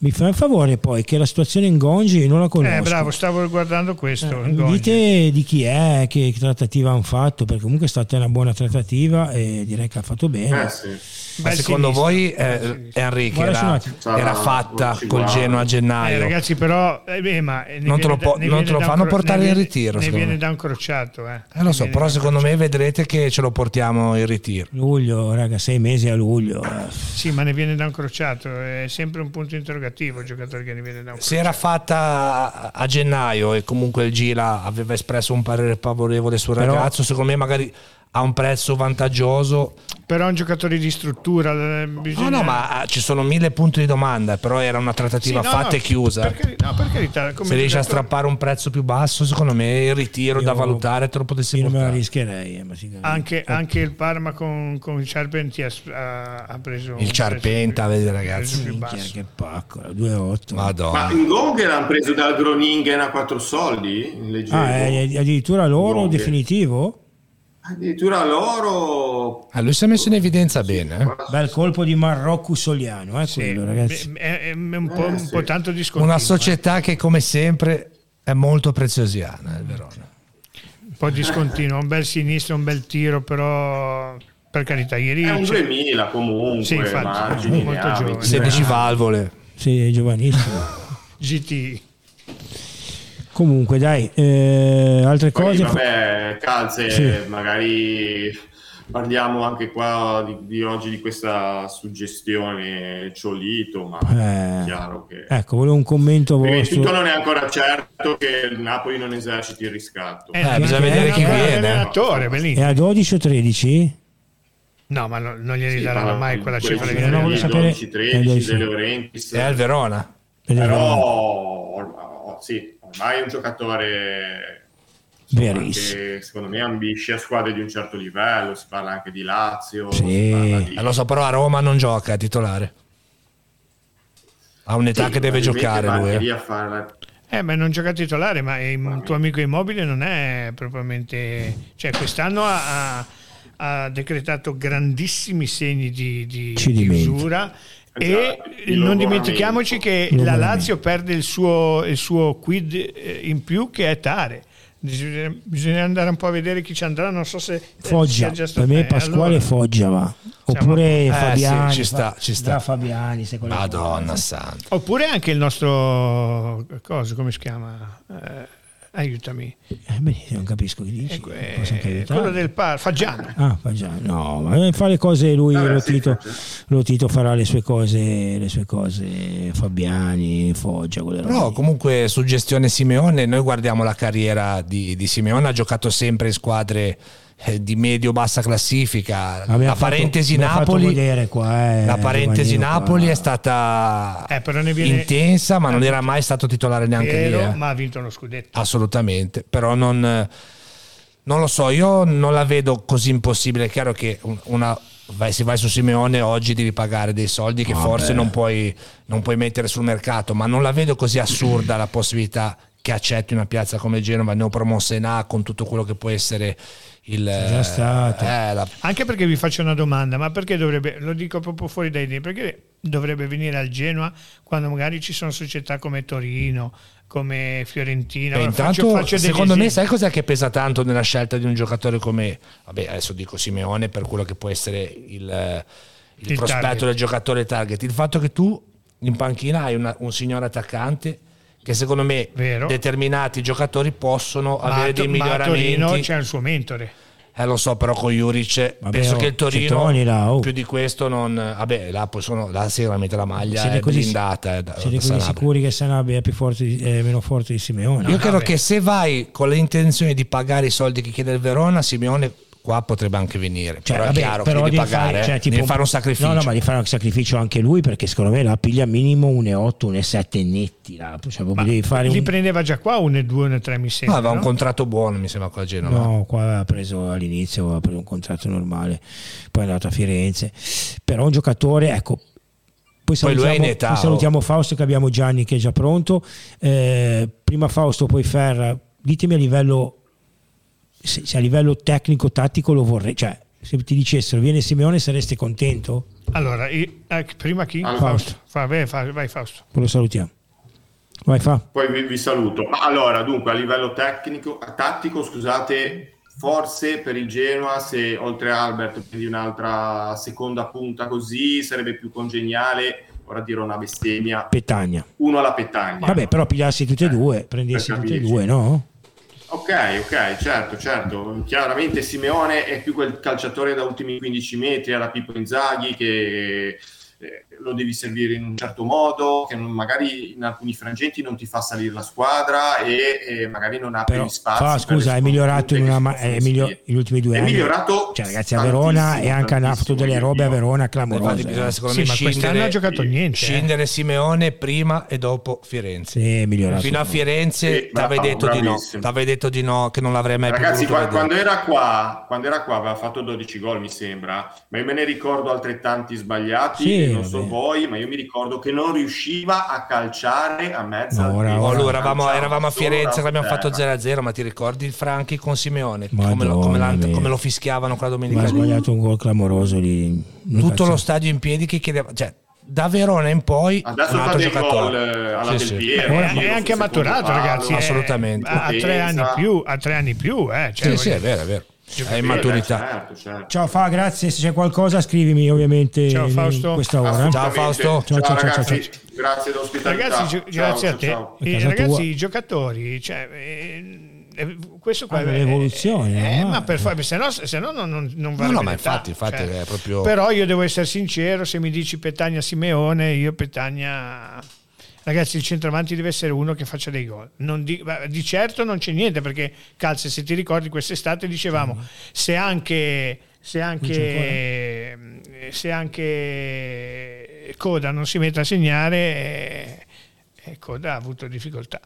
Mi fa un favore poi che la situazione in Gongi non la conosco. Eh, bravo, stavo guardando questo. Eh, dite di chi è, che, trattativa hanno fatto, perché comunque è stata una buona trattativa e direi che ha fatto bene. Eh, sì. Ma secondo sinistro. voi eh, un era, era fatta col. Genoa a Eh, gennaio? ragazzi, però, eh, beh, ma Non te lo po- ne non te lo da fanno cro- portare in ritiro, Ne viene me. da un crociato, eh. Eh, lo so, però da secondo me vedrete che ce lo portiamo in ritiro. Luglio, raga, sei mesi a luglio. eh. Sì, ma ne viene da un crociato, è sempre un punto interrogativo il giocatore che ne viene da un Se era fatta a- a gennaio e comunque il Gila aveva espresso un parere favorevole sul Però- ragazzo, secondo me magari a un prezzo vantaggioso. Però è un giocatore di struttura, eh, No, bisogna... no, ma ah, ci sono mille punti di domanda, però era una Sì, trattativa no, fatta no, e chiusa. Per, cari- no, per carità, come Se riesci a strappare un prezzo più basso, secondo me il ritiro da Io- valutare te lo potessi Io non me la portare. rischierei. eh, ma sì, Anche, anche il Parma con, con il Ciarpenti ha, ha- preso Il Ciarpenta, prezzo vedi ragazzi. Minchia, che pacco, 2,8. Ma Madonna. in Gong l'hanno preso dal Groningen a quattro soldi? Leggevo. Ah, è addirittura loro Gong. definitivo? Addirittura loro... Ah, lui si è messo in evidenza bene. eh? Bel colpo di Marrocco Soliano, eh, Sì, quello, ragazzi. è, è un, po', Eh, un sì. po' tanto discontinuo. Una società che come sempre è molto preziosiana, il Verona. eh. Un po' discontinuo, un bel sinistro, un bel tiro, però per carità, ieri... È un c'è- 2000 comunque, Sì, infatti, margini, molto giovane. 23 16 anni. valvole. Sì, è giovanissimo. GT. Comunque, dai, eh, altre Poi, cose. vabbè, calze, Sì. magari parliamo anche qua di, di oggi di questa suggestione Ciolito, ma Eh, è chiaro che... Ecco, volevo un commento vostro. tutto non è ancora certo che il Napoli non eserciti il riscatto. Eh, Eh, bisogna vedere chi viene. allenatore, È a 12 o 13? No, ma no- non glieli Sì, daranno mai quella cifra. che no, voglio gli- sapere- 12, Eh, 13, dai, De sì. Laurentiis. È al Verona. Però or- sì, ormai è un giocatore insomma, che secondo me ambisce a squadre di un certo livello, si parla anche di Lazio, Sì. si parla di- Eh, lo so, però a Roma non gioca, è titolare. Ha un'età Sì, che deve giocare lui. eh. a fare Eh, ma non gioca titolare, ma il tuo amico immobile non è propriamente... Cioè, quest'anno ha, ha- decretato grandissimi segni di, di chiusura e Esatto, di non dimentichiamoci che la. Lazio perde il suo, il suo quid eh, in più che è Tare. Bisogna, bisogna andare un po' a vedere chi ci andrà, non so se... eh, Foggia, stato- per me eh, Pasquale allora- Foggia va. Oppure Eh, Fabiani. sì, ci sta, ci sta. Fabiani, se Madonna santa. Oppure anche il nostro... Cosa, come si chiama? Eh, aiutami. Eh, beh, non capisco che dici. Ecco, eh, quello del par, Faggiano. Ah, fa già. No, ma fa le cose lui, Vabbè, lo, sì, Tito, lo Tito farà le sue cose, le sue cose, Fabiani, Foggia, quelle robe Però lì. comunque su gestione Simeone, noi guardiamo la carriera di, di Simeone, ha giocato sempre in squadre eh, di medio-bassa classifica. Abbiamo La fatto- parentesi fatto Napoli, qua, eh, la parentesi Giovannino qua. Napoli è stata Eh, però ne viene- intensa, ma non era mai stato titolare neanche Vero, lì. eh. ma ha vinto uno scudetto. Assolutamente, però non, non lo so, io non la vedo così impossibile. È chiaro che un- una, vai, se vai su Simeone oggi devi pagare dei soldi che Vabbè. forse non puoi, non puoi mettere sul mercato, ma non la vedo così assurda la possibilità che accetti una piazza come Genova, neopromossa in A con tutto quello che può essere il... Già stato. eh, la- Anche perché vi faccio una domanda, ma perché dovrebbe, lo dico proprio fuori dai idee, perché dovrebbe venire al Genoa quando magari ci sono società come Torino, come Fiorentina? Beh, intanto, faccio- faccio secondo me, sai cos'è che pesa tanto nella scelta di un giocatore come, vabbè, adesso dico Simeone per quello che può essere il, eh, il Il prospetto target. del giocatore target? Il fatto che tu in panchina hai una- un signore attaccante che secondo me Vero. determinati giocatori possono Ma, avere dei To- ma a Torino miglioramenti. c'è il suo mentore. Eh, lo so, però con Juric Vabbè, penso oh, che il c'è Torino là, oh. più di questo non... Vabbè, là poi sono, là sicuramente la maglia Siete è così- blindata. eh, da- Siete da così sicuri che Sanabria è, più forte di- è meno forte di Simeone? Io credo vabbè. che se vai con le intenzioni di pagare i soldi che chiede il Verona, Simeone qua potrebbe anche venire. Cioè, però è vabbè, chiaro però che devi pagare, fare, cioè, tipo- devi fare un sacrificio. No, no, ma devi fare un sacrificio anche lui perché secondo me la piglia minimo 1,8, 1,7 netti. Là. Cioè, devi fare li un... prendeva già qua un e due, un e tre mi No, sembra. aveva un no? contratto buono, mi sembra qua a Genova. No, qua ha preso all'inizio aveva preso un contratto normale, poi è andato a Firenze. Però un giocatore, ecco. Poi Poi lui è salutiamo, in età, poi oh. salutiamo Fausto che abbiamo Gianni che è già pronto. Eh, prima Fausto, poi Ferra. Ditemi a livello se, se a livello tecnico tattico lo vorrei, cioè se ti dicessero viene Simeone sareste contento? Allora, io- eh, prima chi? Allora, Fausto. Fa, fa- vai Fausto. Poi lo salutiamo. Vai fa. Poi vi, vi saluto. Ma allora, dunque, a livello tecnico, tattico, scusate, forse per il Genoa, se oltre a Albert prendi un'altra seconda punta così, sarebbe più congeniale, ora dirò una bestemmia, Petagna. uno alla Petagna. Vabbè, però pigliassi tutti e due, prendessi per tutti e due, no? Ok, ok, certo, certo. Chiaramente Simeone è più quel calciatore da ultimi 15 metri alla Pippo Inzaghi che eh, lo devi servire in un certo modo, che non- magari in alcuni frangenti non ti fa salire la squadra e, e magari non apre Però, gli spazi. fa, per scusa, è migliorato in una è miglio- seguire. negli ultimi due È anni. migliorato Cioè, ragazzi, a Verona e anche ha fatto delle robe a. Verona Infatti clamorose. bisogna eh. secondo Sì, me ma quest'anno scindere, ha giocato niente. eh. scindere Simeone prima e dopo Firenze. Sì, è migliorato. Fino a Firenze Sì, t'avevi bravo, detto di no, t'avevi detto di no, che non l'avrei mai più Ragazzi, voluto qua- vedere. quando era, qua, quando era qua aveva fatto 12 gol, mi sembra, ma io me ne ricordo altrettanti sbagliati, Sì, e non so. Voi, ma io mi ricordo che non riusciva a calciare a mezza No, ora-. Oh, allora, eravamo, eravamo a Firenze a abbiamo fatto terra. 0-0, ma ti ricordi il Franchi con Simeone? Come lo, come come lo fischiavano quella Ma domenica ha lì? sbagliato un gol clamoroso lì. Tutto lo stadio in piedi che chiedeva... Cioè, da Verona in poi Adesso un fa altro dei gol giocatore. eh, alla Sì, Del sì. Piero. È, tiro è anche maturato, palo, ragazzi. eh, assolutamente. Ha, ha tre anni più, ha tre anni più. Eh, cioè, Sì, sì, è vero, è vero. È in maturità. certo, certo. Ciao Fa, grazie. Se c'è qualcosa scrivimi ovviamente Ciao, in Fausto. questa ora. Ciao. Fausto. Ciao, ciao, ciao, ragazzi, ciao, grazie dell'ospitalità. Ragazzi, Ciao, grazie ciao, a te. ciao. Ragazzi, tua. i giocatori, cioè, eh, eh, questo qua Ah, è l'evoluzione, eh, ormai. ma per fare, se no, se no non, non, non No, vale no, ma verità. infatti, infatti Cioè, è proprio... Però io devo essere sincero, se mi dici Petagna Simeone, io Petagna... Ragazzi, il centravanti deve essere uno che faccia dei gol. Non di, di certo non c'è niente perché Calze, se ti ricordi, quest'estate dicevamo se anche, se anche, se anche Coda non si mette a segnare, eh, eh, Coda ha avuto difficoltà.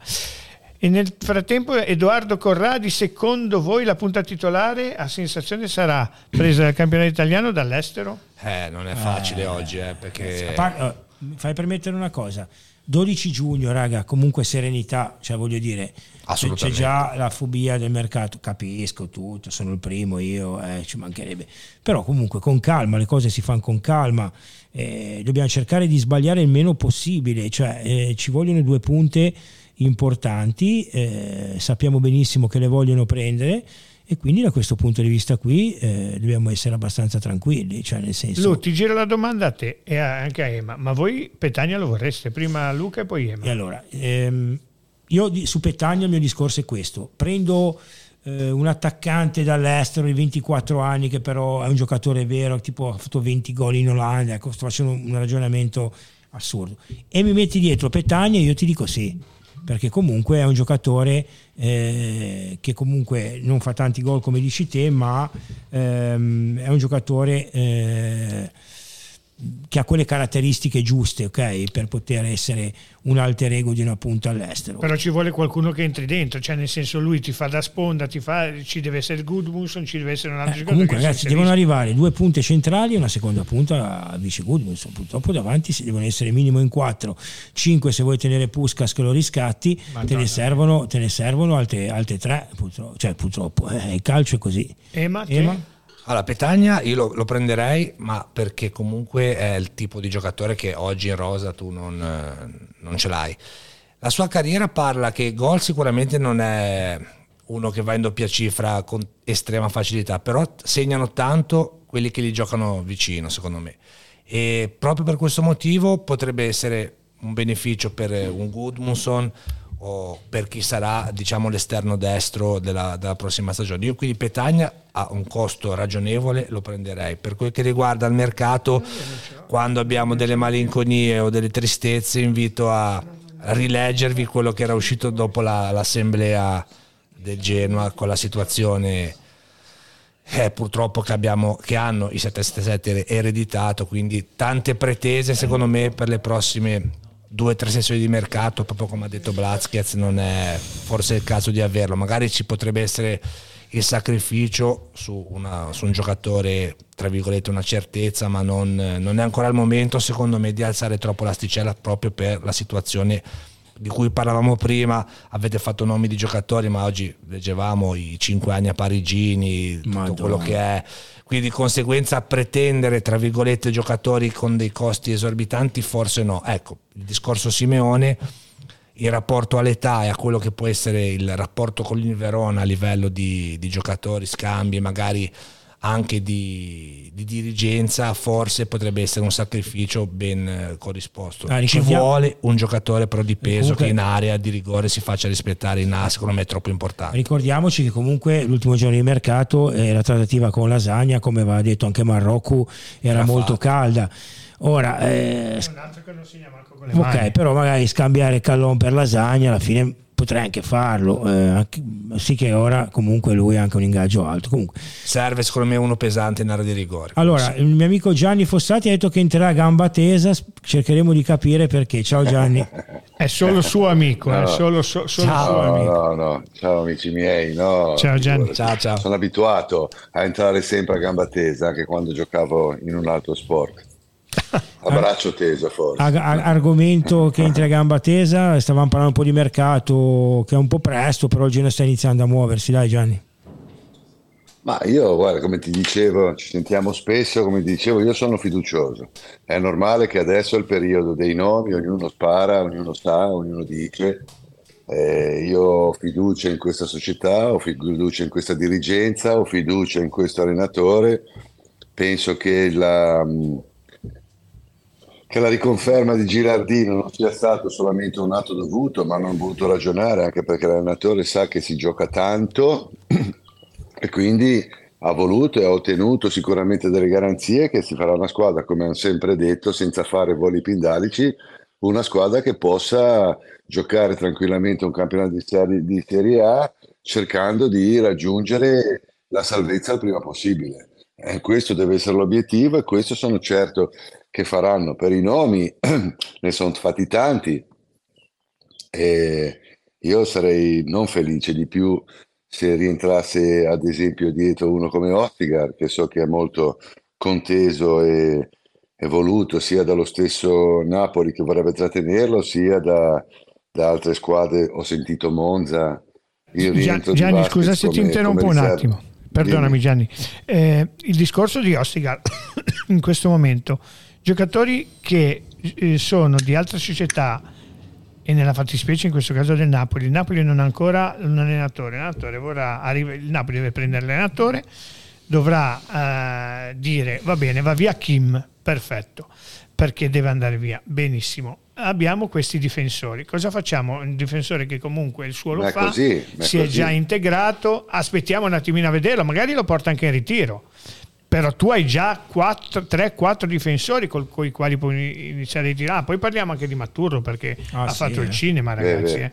E nel frattempo Edoardo Corradi, secondo voi la punta titolare a sensazione sarà presa dal campionato italiano dall'estero? Eh, non è facile oggi, eh, perché... Par- eh, mi fai permettere una cosa. 12 giugno, raga, comunque serenità, cioè voglio dire, c'è, già la fobia del mercato, capisco tutto, sono il primo io, eh, ci mancherebbe, però comunque con calma, le cose si fanno con calma, eh, dobbiamo cercare di sbagliare il meno possibile, cioè eh, ci vogliono due punte importanti, eh, sappiamo benissimo che le vogliono prendere e quindi da questo punto di vista qui eh, dobbiamo essere abbastanza tranquilli, cioè nel senso... Lu, ti giro la domanda a te e anche a Ema, ma voi Petagna lo vorreste? Prima Luca e poi Ema. E allora, ehm, io su Petagna il mio discorso è questo. Prendo eh, un attaccante dall'estero di 24 anni che però è un giocatore vero, tipo ha fatto 20 gol in Olanda, ecco, sto facendo un ragionamento assurdo. E mi metti dietro Petagna e io ti dico sì. Perché comunque è un giocatore eh, che comunque non fa tanti gol come dici te, ma ehm, è un giocatore eh, che ha quelle caratteristiche giuste ok per poter essere un alter ego di una punta all'estero. Però ci vuole qualcuno che entri dentro cioè nel senso lui ti fa da sponda ti fa, ci deve essere il Goodmunson ci deve essere un altro eh, comunque ragazzi devono arrivare due punte centrali e una seconda punta a vice Goodmunson purtroppo davanti si devono essere minimo in quattro. Cinque se vuoi tenere Puskas che lo riscatti te ne servono, te ne servono altre, altre tre purtroppo, cioè purtroppo eh, il calcio è così. Ema, Ema? Allora, Petagna io lo, lo, prenderei, ma perché comunque è il tipo di giocatore che oggi in rosa tu non, eh, non ce l'hai. La sua carriera parla che gol sicuramente non è uno che va in doppia cifra con estrema facilità, però segnano tanto quelli che gli giocano vicino, secondo me. E proprio per questo motivo potrebbe essere un beneficio per un Goodmunson o per chi sarà diciamo, l'esterno destro della, della, prossima stagione. Io quindi Petagna ha un costo ragionevole, lo prenderei. Per quel che riguarda il mercato, quando abbiamo delle malinconie o delle tristezze, invito a rileggervi quello che era uscito dopo la, l'assemblea del Genoa con la situazione eh, purtroppo che, abbiamo, che hanno i 777 ereditato, quindi tante pretese secondo me per le prossime due o tre sessioni di mercato, proprio come ha detto Blazquez, non è forse il caso di averlo. Magari ci potrebbe essere il sacrificio su, una, su un giocatore, tra virgolette, una certezza, ma non, non, è ancora il momento, secondo me, di alzare troppo l'asticella proprio per la situazione di cui parlavamo prima. Avete fatto nomi di giocatori, ma oggi leggevamo i cinque anni a Parigini, tutto Madonna. quello che è quindi di conseguenza pretendere tra virgolette giocatori con dei costi esorbitanti forse no ecco il discorso Simeone in rapporto all'età e a quello che può essere il rapporto con il Verona a livello di, di giocatori scambi magari anche di, di, dirigenza, forse potrebbe essere un sacrificio ben eh, corrisposto. Ah, Ci vuole un giocatore però di peso comunque, che in area di rigore si faccia rispettare in A, secondo me è troppo importante. Ricordiamoci che comunque l'ultimo giorno di mercato eh, la trattativa con Lasagna, come va detto anche Marocco, era, era molto fatto. calda. Ora, eh, ok, mani. però magari scambiare Callon per Lasagna alla fine potrei anche farlo, eh, anche, sì che ora comunque lui ha anche un ingaggio alto. Comunque. Serve secondo me uno pesante in area di rigore. Allora, il mio amico Gianni Fossati ha detto che entrerà a gamba tesa, cercheremo di capire perché. Ciao Gianni. è solo suo amico, no. è solo, so, solo ciao. suo amico. No, no, ciao amici miei. No, ciao Gianni. Ciao, ciao. Sono abituato a entrare sempre a gamba tesa anche quando giocavo in un altro sport. A braccio teso forse. Ar- argomento che entra a gamba tesa, stavamo parlando un po' di mercato che è un po' presto, però il Genoa sta iniziando a muoversi, dai Gianni. Ma io, guarda, come ti dicevo, ci sentiamo spesso, come ti dicevo, io sono fiducioso. È normale che adesso è il periodo dei nomi, ognuno spara, ognuno sa, ognuno dice. Eh, io ho fiducia in questa società, ho fiducia in questa dirigenza, ho fiducia in questo allenatore. Penso che la che la riconferma di Girardino non sia stato solamente un atto dovuto, ma ho voluto ragionare, anche perché l'allenatore sa che si gioca tanto e quindi ha voluto e ha ottenuto sicuramente delle garanzie che si farà una squadra, come hanno sempre detto, senza fare voli pindalici, una squadra che possa giocare tranquillamente un campionato di serie A cercando di raggiungere la salvezza il prima possibile. Eh, questo deve essere l'obiettivo e questo sono certo che faranno per i nomi, ne sono fatti tanti e io sarei non felice di più se rientrasse ad esempio dietro uno come Ostigar, che so che è molto conteso e, e voluto sia dallo stesso Napoli che vorrebbe trattenerlo, sia da, da altre squadre. Ho sentito Monza. Gianni, Gianni scusa se ti interrompo un attimo. Perdonami Gianni. Eh, il discorso di Ostigar in questo momento giocatori che eh, sono di altre società e nella fattispecie in questo caso del Napoli. Il Napoli non ha ancora un allenatore, l'allenatore vorrà, arriva, il Napoli deve prendere l'allenatore, dovrà eh, dire va bene, va via Kim, perfetto, perché deve andare via, benissimo. Abbiamo questi difensori, cosa facciamo? Un difensore che comunque il suo lo fa, così, si è già integrato, aspettiamo un attimino a vederlo, magari lo porta anche in ritiro però tu hai già 3-4 difensori con i quali puoi iniziare a tirare. Poi parliamo anche di Maturro perché ah, ha sì, fatto eh. il cinema, ragazzi. Eh.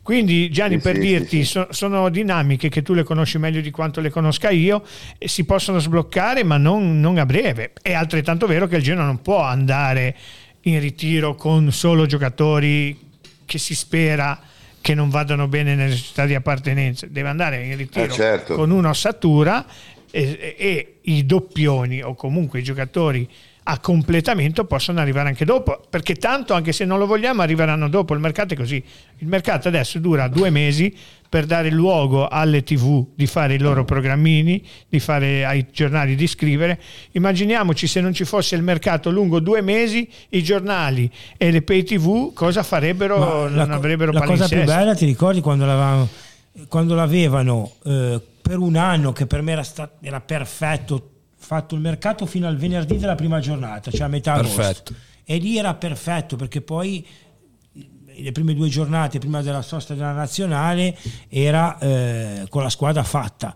Quindi, Gianni, sì, per sì, dirti, so, sono dinamiche che tu le conosci meglio di quanto le conosca io, e si possono sbloccare, ma non, non a breve. È altrettanto vero che il Genoa non può andare in ritiro con solo giocatori che si spera che non vadano bene nelle città di appartenenza, deve andare in ritiro eh certo. con un'ossatura e, e i doppioni o comunque i giocatori a completamento possono arrivare anche dopo, perché tanto anche se non lo vogliamo arriveranno dopo, il mercato è così, il mercato adesso dura due mesi per dare luogo alle tv di fare i loro programmini, di fare ai giornali di scrivere, immaginiamoci se non ci fosse il mercato lungo due mesi, i giornali e le pay tv cosa farebbero, Ma non la, avrebbero La cosa più bella ti ricordi quando, quando l'avevano eh, per un anno che per me era, stato, era perfetto, fatto il mercato fino al venerdì della prima giornata, cioè a metà perfetto. agosto. E lì era perfetto perché poi le prime due giornate prima della sosta della nazionale era eh, con la squadra fatta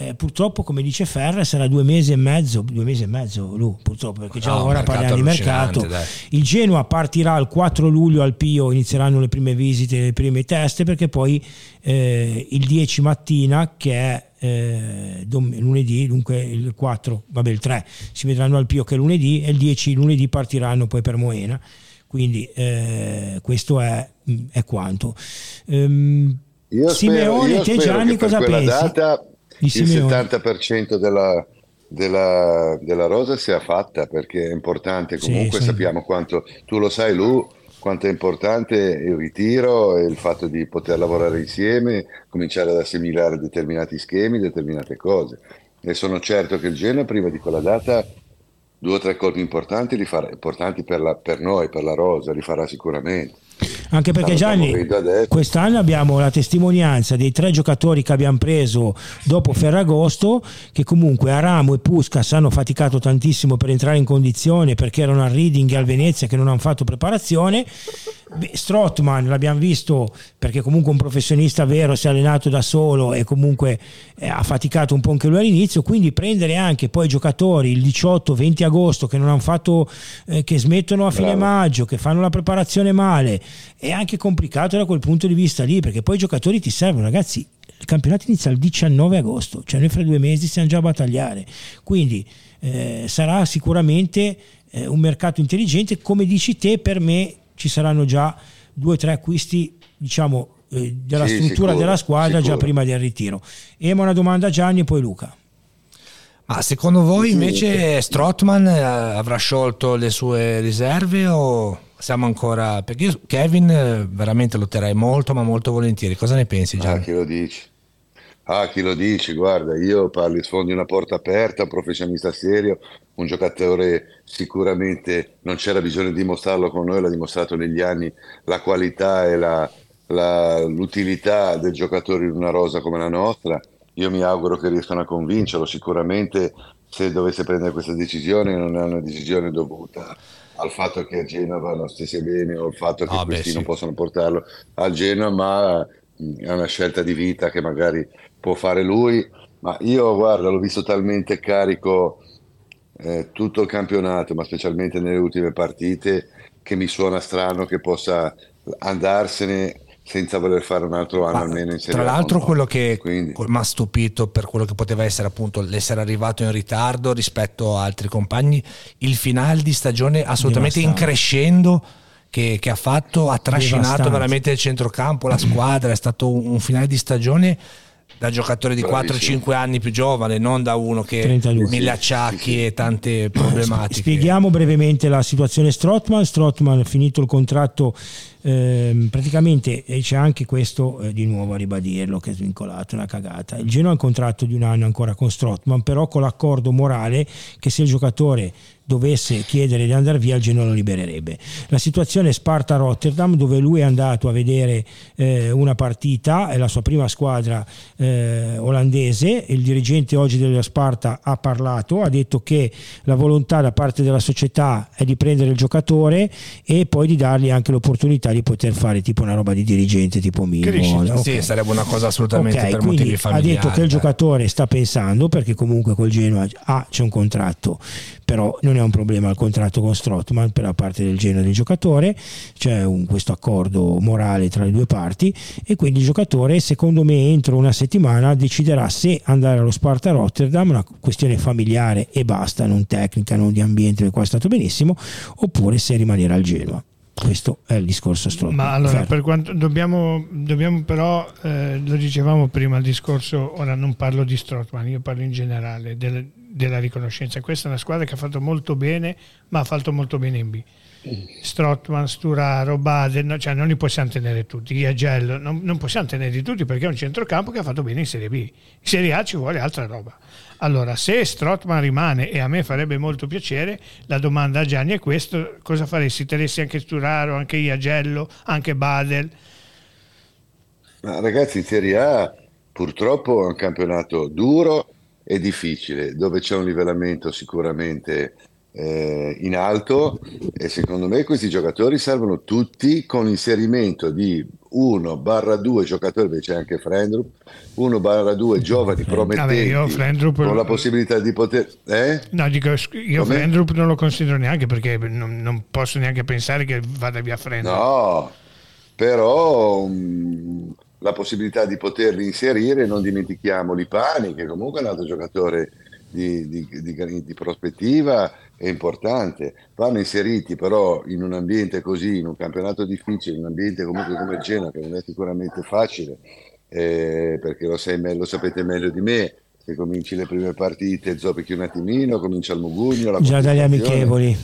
eh, purtroppo, come dice Ferra, sarà due mesi e mezzo, due mesi e mezzo lui, purtroppo, perché già no, ora parliamo di mercato. Dai. Il Genoa partirà il 4 luglio al Pio, inizieranno le prime visite, le prime teste, perché poi eh, il 10 mattina, che è eh, lunedì, dunque il 4, vabbè il 3, si vedranno al Pio che è lunedì, e il 10 lunedì partiranno poi per Moena. Quindi eh, questo è, è quanto. Um, Simeone, te Gianni, cosa pensi? Data il 70% della, della, della, rosa sia fatta perché è importante. Comunque sì, sappiamo quanto tu lo sai Lu quanto è importante il ritiro e il fatto di poter lavorare insieme cominciare ad assimilare determinati schemi determinate cose. E sono certo che il Genoa prima di quella data due o tre colpi importanti li farà importanti per, la, per noi per la rosa li farà sicuramente anche perché Gianni quest'anno abbiamo la testimonianza dei tre giocatori che abbiamo preso dopo Ferragosto che comunque Aramo e Puskas hanno faticato tantissimo per entrare in condizione perché erano al Reading e al Venezia che non hanno fatto preparazione. Strottman l'abbiamo visto perché comunque un professionista vero si è allenato da solo e comunque eh, ha faticato un po' anche lui all'inizio. Quindi prendere anche poi giocatori il 18-20 agosto che non hanno fatto eh, che smettono a fine Bravo. maggio che fanno la preparazione male è anche complicato da quel punto di vista lì perché poi i giocatori ti servono ragazzi il campionato inizia il 19 agosto cioè noi fra due mesi stiamo già a battagliare quindi eh, sarà sicuramente eh, un mercato intelligente come dici te per me ci saranno già due o tre acquisti diciamo eh, della sì, struttura sicuro, della squadra sicuro. già prima del ritiro. Ema una domanda a Gianni e poi Luca. Ma secondo voi invece Strotman eh, avrà sciolto le sue riserve o siamo ancora... Perché io Kevin eh, veramente lo terrei molto ma molto volentieri. Cosa ne pensi Gianni? Ah, chi lo dici? Ah, chi lo dici? Guarda, io parli, sfondi una porta aperta, un professionista serio, un giocatore sicuramente non c'era bisogno di dimostrarlo con noi, l'ha dimostrato negli anni la qualità e la, la, l'utilità del giocatore in una rosa come la nostra. Io mi auguro che riescano a convincerlo. Sicuramente se dovesse prendere questa decisione non è una decisione dovuta al fatto che a Genova non stesse bene o al fatto che ah, questi beh, non possono portarlo a Genova, ma è una scelta di vita che magari può fare lui, ma io guarda, l'ho visto talmente carico eh, tutto il campionato, ma specialmente nelle ultime partite, che mi suona strano che possa andarsene senza voler fare un altro anno ma, almeno in Serie Tra l'altro quello che mi ha stupito per quello che poteva essere appunto l'essere arrivato in ritardo rispetto a altri compagni, il finale di stagione assolutamente in crescendo che, che, ha fatto, ha trascinato Devastante. veramente il centrocampo, la squadra, è stato un, un finale di stagione da giocatore di 4-5 anni più giovane, non da uno che ha mille acciacchi sì, sì. e tante problematiche. Spieghiamo brevemente la situazione Strotman. Strotman finito il contratto eh, praticamente e c'è anche questo eh, di nuovo a ribadirlo che è svincolato, una cagata. Il Genoa ha un contratto di un anno ancora con Strotman, però con l'accordo morale che se il giocatore dovesse chiedere di andare via il Genoa lo libererebbe. La situazione Sparta-Rotterdam dove lui è andato a vedere eh, una partita, è la sua prima squadra eh, olandese, il dirigente oggi della Sparta ha parlato, ha detto che la volontà da parte della società è di prendere il giocatore e poi di dargli anche l'opportunità di poter fare tipo una roba di dirigente tipo Mimo. Okay. Sì, sarebbe una cosa assolutamente okay, per motivi familiari. Ha detto che il giocatore sta pensando perché comunque col Genoa ah, c'è un contratto però non è un problema il contratto con Strottman per la parte del genere del giocatore, c'è un, questo accordo morale tra le due parti e quindi il giocatore secondo me entro una settimana deciderà se andare allo Sparta Rotterdam, una questione familiare e basta, non tecnica, non di ambiente, del quale è stato benissimo, oppure se rimanere al Genoa questo è il discorso Strottman. Ma allora, per quanto dobbiamo, dobbiamo però, eh, lo dicevamo prima, il discorso, ora non parlo di Strottman, io parlo in generale del, della riconoscenza. Questa è una squadra che ha fatto molto bene, ma ha fatto molto bene in B. Strottman, Sturaro, Bade, no, cioè non li possiamo tenere tutti, Iagello, non, non possiamo tenerli tutti perché è un centrocampo che ha fatto bene in Serie B. In Serie A ci vuole altra roba. Allora, se Strottman rimane, e a me farebbe molto piacere, la domanda a Gianni è questa, cosa faresti? Teresti anche Sturaro, anche Iagello, anche Badel? Ma ragazzi, in Serie A purtroppo è un campionato duro è difficile, dove c'è un livellamento sicuramente eh, in alto e secondo me questi giocatori servono tutti con l'inserimento di 1-2 giocatori, beh, c'è anche Frendrup, 1-2 giovani promettenti Vabbè, con la possibilità di poter... Eh? No, dico, io Come? Frendrup non lo considero neanche perché non, non, posso neanche pensare che vada via Frendrup. No, però... Um, la possibilità di poterli inserire, non dimentichiamo Lipani che comunque è un altro giocatore di, di, di, di, prospettiva è importante, vanno inseriti però in un ambiente così, in un campionato difficile, in un ambiente comunque come il Genoa che non è sicuramente facile, eh, perché lo, sai, lo sapete meglio di me, se cominci le prime partite zoppichi un attimino, comincia il mugugno. Già dagli amichevoli.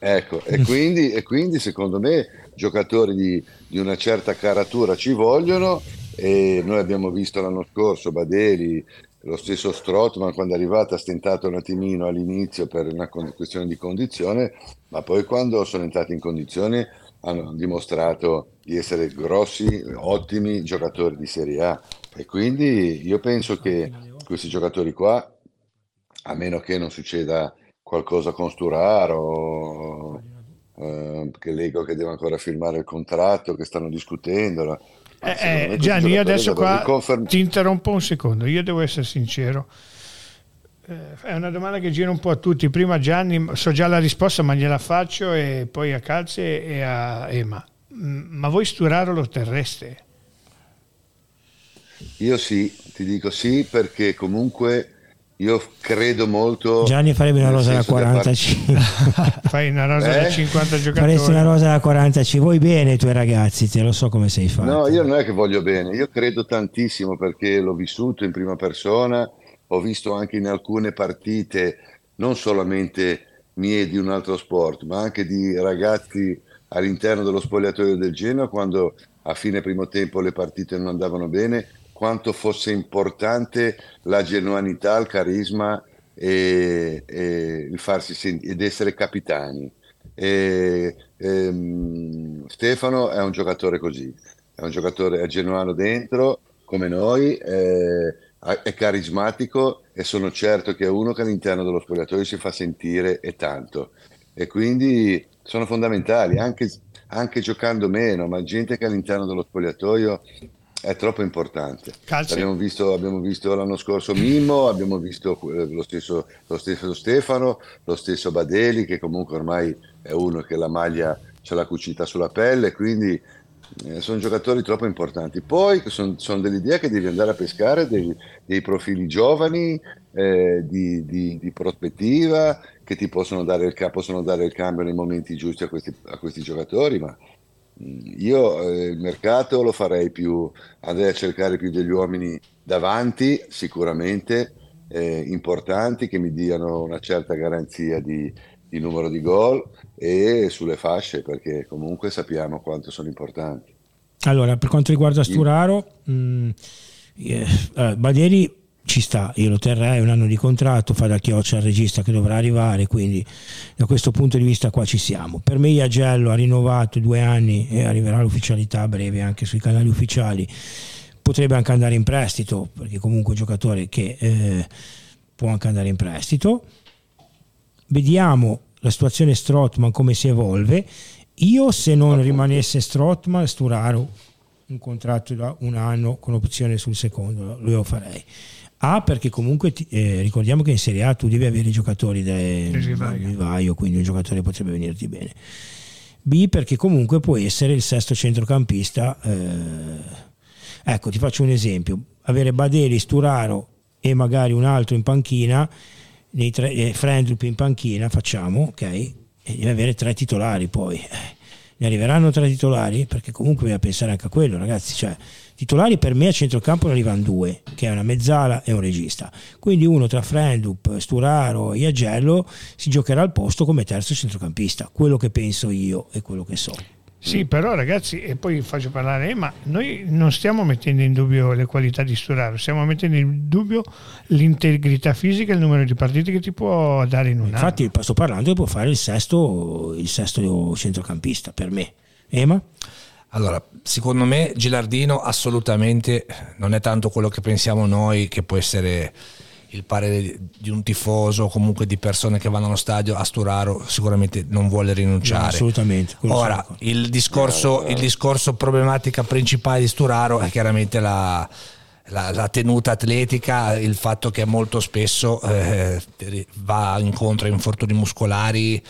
Ecco, e quindi, e quindi secondo me giocatori di, di, una certa caratura ci vogliono e noi abbiamo visto l'anno scorso Badeli, lo stesso Strottman quando è arrivato ha stentato un attimino all'inizio per una questione di condizione, ma poi quando sono entrati in condizione hanno dimostrato di essere grossi, ottimi giocatori di Serie A. E quindi io penso che questi giocatori qua, a meno che non succeda qualcosa con Sturaro, eh, che leggo che deve ancora firmare il contratto, che stanno discutendo. Eh, eh, Gianni, io adesso qua riconferm- ti interrompo un secondo, io devo essere sincero. Eh, è una domanda che gira un po' a tutti. Prima Gianni, so già la risposta, ma gliela faccio e poi a Calze e a Ema. Ma voi Sturaro lo terreste? Io sì, ti dico sì perché comunque io credo molto. Gianni farebbe una rosa da 45. Fai una rosa eh? da 50 giocatori. Faresti una rosa da 45. Vuoi bene i tuoi ragazzi, te lo so come sei fatto. No, io non è che voglio bene, io credo tantissimo perché l'ho vissuto in prima persona, ho visto anche in alcune partite, non solamente mie di un altro sport, ma anche di ragazzi all'interno dello spogliatoio del Genoa quando a fine primo tempo le partite non andavano bene quanto fosse importante la genuinità, il carisma e, e il farsi sentire ed essere capitani. E, ehm, Stefano è un giocatore così, è un giocatore è genuino dentro come noi, è, è carismatico e sono certo che è uno che all'interno dello spogliatoio si fa sentire e tanto. E quindi sono fondamentali, anche, anche giocando meno, ma gente che all'interno dello spogliatoio è troppo importante. Abbiamo visto, abbiamo visto, l'anno scorso Mimmo, abbiamo visto lo stesso, lo stesso, Stefano, lo stesso Badeli, che comunque ormai è uno che la maglia ce l'ha cucita sulla pelle, quindi eh, sono giocatori troppo importanti. Poi sono, sono dell'idea che devi andare a pescare dei, dei profili giovani, eh, di, di, di, prospettiva, che ti possono dare, il, possono dare il cambio nei momenti giusti a questi, a questi giocatori, ma io eh, il mercato lo farei più, andrei a cercare più degli uomini davanti, sicuramente eh, importanti, che mi diano una certa garanzia di, di numero di gol e sulle fasce, perché comunque sappiamo quanto sono importanti. Allora, per quanto riguarda Sturaro, mh, mm, eh, Badieri ci sta, io lo terrei un anno di contratto, fa da chioccia al regista che dovrà arrivare, quindi da questo punto di vista qua ci siamo. Per me Iagello ha rinnovato due anni e arriverà l'ufficialità a breve anche sui canali ufficiali, potrebbe anche andare in prestito, perché comunque è un giocatore che eh, può anche andare in prestito. Vediamo la situazione Strotman come si evolve. Io se non rimanesse Strotman, Sturaro un contratto da un anno con opzione sul secondo, lo farei a perché comunque eh, ricordiamo che in Serie A tu devi avere i giocatori del vivaio, quindi un giocatore potrebbe venirti bene. B perché comunque puoi essere il sesto centrocampista. Eh, ecco, ti faccio un esempio. Avere Badeli, Sturaro e magari un altro in panchina, nei tre, eh, Friendlup in panchina, facciamo, ok? E devi avere tre titolari poi. Ne arriveranno tre titolari? Perché comunque bisogna pensare anche a quello, ragazzi. Cioè, Titolari per me a centrocampo ne arrivano due, che è una mezzala e un regista. Quindi uno tra Frendup, Sturaro e Agello si giocherà al posto come terzo centrocampista. Quello che penso io e quello che so. Sì, però ragazzi, e poi faccio parlare, ma noi non stiamo mettendo in dubbio le qualità di Sturaro, stiamo mettendo in dubbio l'integrità fisica e il numero di partite che ti può dare in un Infatti, anno. sto parlando che può fare il sesto, il sesto centrocampista per me. Ema? Allora, secondo me Gilardino assolutamente non è tanto quello che pensiamo noi, che può essere il parere di un tifoso o comunque di persone che vanno allo stadio a Sturaro sicuramente non vuole rinunciare. No, assolutamente. Ora, il discorso, il discorso problematica principale di Sturaro è chiaramente la, la, la, tenuta atletica, il fatto che molto spesso eh, va incontro a infortuni muscolari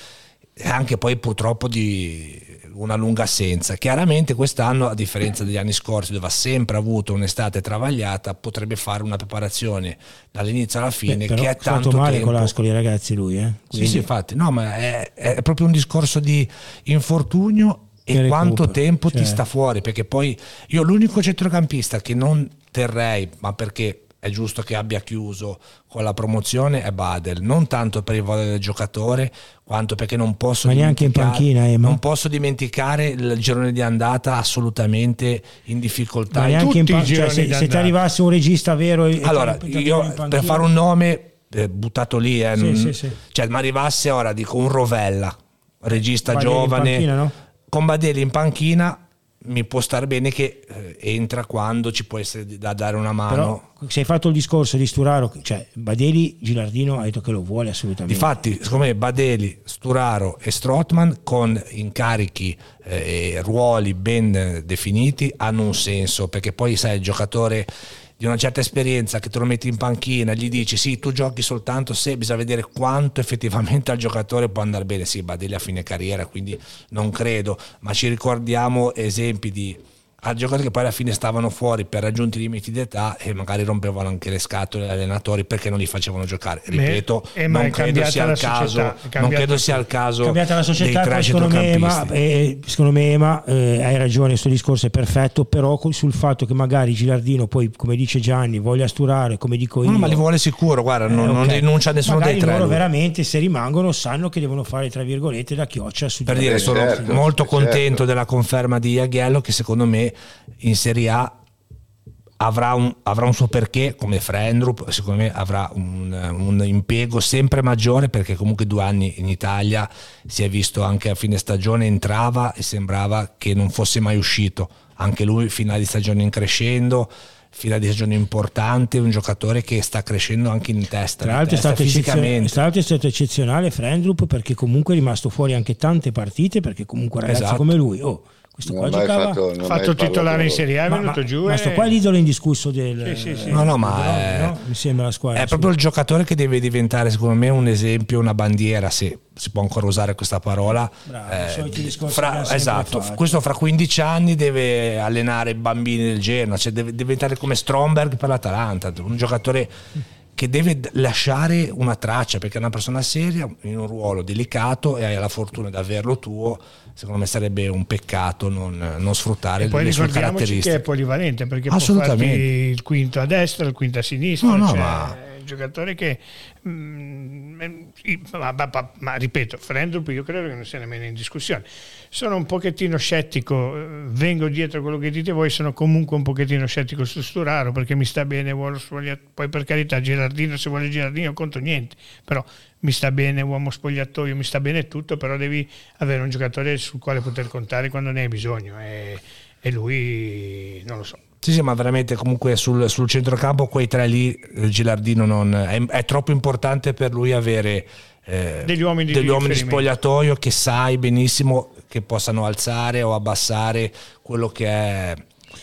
e anche poi purtroppo di una lunga assenza. Chiaramente quest'anno, a differenza degli anni scorsi, dove ha sempre avuto un'estate travagliata, potrebbe fare una preparazione dall'inizio alla fine Beh, che è tanto male tempo. con l'Ascoli ragazzi lui, eh? Quindi... Sì, sì, infatti, no, ma è, è proprio un discorso di infortunio e quanto tempo cioè. ti sta fuori, perché poi io l'unico centrocampista che non terrei, ma perché è giusto che abbia chiuso con la promozione è Badel, non tanto per il valore del giocatore, quanto perché non posso, Ma neanche in panchina, eh, non posso dimenticare il girone di andata assolutamente in difficoltà. Ma neanche in pa- cioè, se, se ti arrivasse un regista vero... Allora, io per fare un nome eh, buttato lì, eh, sì, non, sì, sì. Cioè, mi arrivasse ora, dico un Rovella, regista Badeli giovane, panchina, no? con Badeli in panchina mi può stare bene che eh, entra quando ci può essere da dare una mano. Però, se hai fatto il discorso di Sturaro, cioè Badeli, Gilardino ha detto che lo vuole assolutamente. Difatti, secondo me Badeli, Sturaro e Strotman con incarichi eh, e ruoli ben definiti hanno un senso, perché poi sai il giocatore di una certa esperienza che te lo metti in panchina, gli dici sì, tu giochi soltanto se bisogna vedere quanto effettivamente al giocatore può andare bene. Sì, Badeli a fine carriera, quindi non credo, ma ci ricordiamo esempi di a giocatori che poi alla fine stavano fuori per raggiunti limiti d'età e magari rompevano anche le scatole agli allenatori perché non li facevano giocare. Ripeto, Beh, non, credo sia, il caso, non credo sia il caso. Cambiata la società, secondo me, ma, eh, secondo me Ema, eh, hai ragione, questo discorso è perfetto, però sul fatto che magari Gilardino poi, come dice Gianni, voglia sturare, come dico io. No, ma li vuole sicuro, guarda, eh, non, okay. non rinuncia a nessuno magari dei tre. loro veramente se rimangono sanno che devono fare, tra virgolette, la chioccia su Per dire, sono certo, molto certo. contento della conferma di Aghiello che secondo me in Serie A avrà un, avrà un, suo perché come Frendrup, secondo me avrà un, un, impiego sempre maggiore perché comunque due anni in Italia si è visto anche a fine stagione entrava e sembrava che non fosse mai uscito, anche lui finale di stagione in crescendo finale di stagione importante, un giocatore che sta crescendo anche in testa. Tra l'altro, testa, è, stato fisicamente. tra l'altro è stato eccezionale Frendrup perché comunque è rimasto fuori anche tante partite perché comunque ragazzi esatto. come lui... Oh, questo qua giocava, fatto, fatto titolare in Serie A, è venuto ma, giù. Ma sto qua è l'idolo indiscusso del... Sì, sì, sì. No, no, ma è, no? mi sembra la squadra. È proprio il giocatore che deve diventare, secondo me, un esempio, una bandiera, se si può ancora usare questa parola. Bravo, eh, fra, esatto, fatto. questo fra 15 anni deve allenare i bambini del Genoa, cioè deve diventare come Stromberg per l'Atalanta, un giocatore che deve lasciare una traccia perché è una persona seria in un ruolo delicato e hai la fortuna di averlo tuo secondo me sarebbe un peccato non, non sfruttare e poi le sue caratteristiche che è polivalente perché può farti il quinto a destra il quinto a sinistra no, no, cioè, ma giocatore che mm, ma, ma, ma, ma, ripeto Frendrup io credo che non sia nemmeno in discussione. Sono un pochettino scettico eh, vengo dietro a quello che dite voi sono comunque un pochettino scettico su Sturaro perché mi sta bene vuole poi per carità Girardino se vuole Girardino conto niente però mi sta bene uomo spogliatoio mi sta bene tutto però devi avere un giocatore sul quale poter contare quando ne hai bisogno e, e lui non lo so sì, sì, ma veramente comunque sul, sul centrocampo quei tre lì eh, Gilardino non, è, è, troppo importante per lui avere eh, degli uomini, degli di, uomini spogliatoio che sai benissimo che possano alzare o abbassare quello che è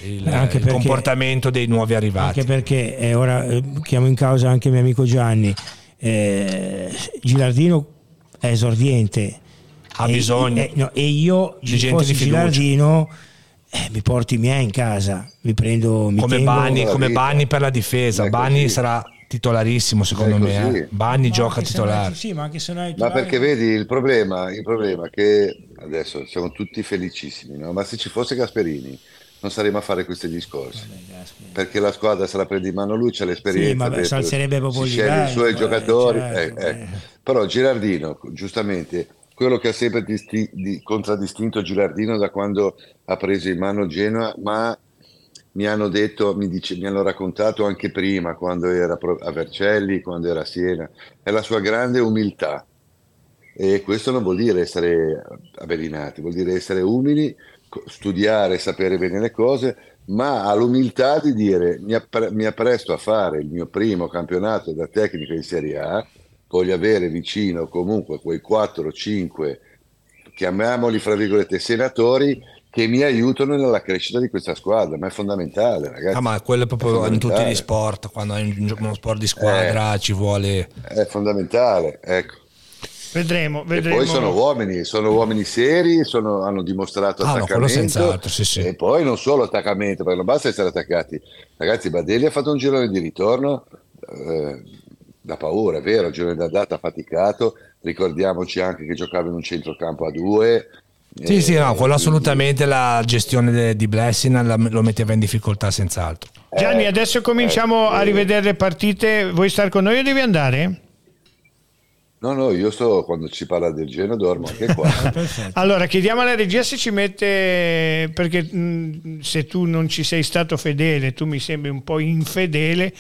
il, il perché, comportamento dei nuovi arrivati. Anche perché eh, ora eh, chiamo in causa anche mio amico Gianni, eh, Gilardino è esordiente. Ha e, bisogno. E, no, e io, se fossi Gilardino eh, mi porto i miei in casa, mi prendo... Mi come, Bani, come Bani per la difesa, Bani sarà titolarissimo secondo me. Eh. Bani gioca titolare. Sì, ma anche se non hai Ma perché vedi il problema, il problema è che adesso siamo tutti felicissimi, no? ma se ci fosse Gasperini non saremmo a fare questi discorsi perché la squadra se la prende in mano lui c'è l'esperienza sì, ma sarebbe proprio si sceglie i suoi eh, giocatori certo, eh, eh. però Girardino giustamente quello che ha sempre disti- di- contraddistinto Gilardino da quando ha preso in mano Genoa, ma mi hanno detto, mi, dice, mi hanno raccontato anche prima, quando era a Vercelli, quando era a Siena, è la sua grande umiltà. E questo non vuol dire essere avvelenati, vuol dire essere umili, studiare, sapere bene le cose, ma ha l'umiltà di dire mi, appre- mi appresto a fare il mio primo campionato da tecnico in Serie A, voglio avere vicino comunque quei 4-5, chiamiamoli fra virgolette, senatori che mi aiutano nella crescita di questa squadra, ma è fondamentale, ragazzi. Ah, ma quello è proprio è in tutti gli sport, quando hai uno sport di squadra eh, ci vuole... È fondamentale, ecco. Vedremo, vedremo. E poi sono uomini, sono uomini seri, sono, hanno dimostrato ah, attaccamento. No, sì, sì. E poi non solo attaccamento, perché non basta essere attaccati. Ragazzi, Badelli ha fatto un girone di ritorno eh, da paura, è vero, il girone d'andata faticato, ricordiamoci anche che giocava in un centrocampo a due. Sì, sì, no, quello assolutamente la gestione di Blessing lo metteva in difficoltà senz'altro. Gianni, eh, adesso cominciamo eh, a rivedere le partite, vuoi stare con noi o devi andare? No, no, io sto quando si parla del Genoa dormo anche qua. allora, chiediamo alla regia se ci mette, perché mh, se tu non ci sei stato fedele, tu mi sembri un po' infedele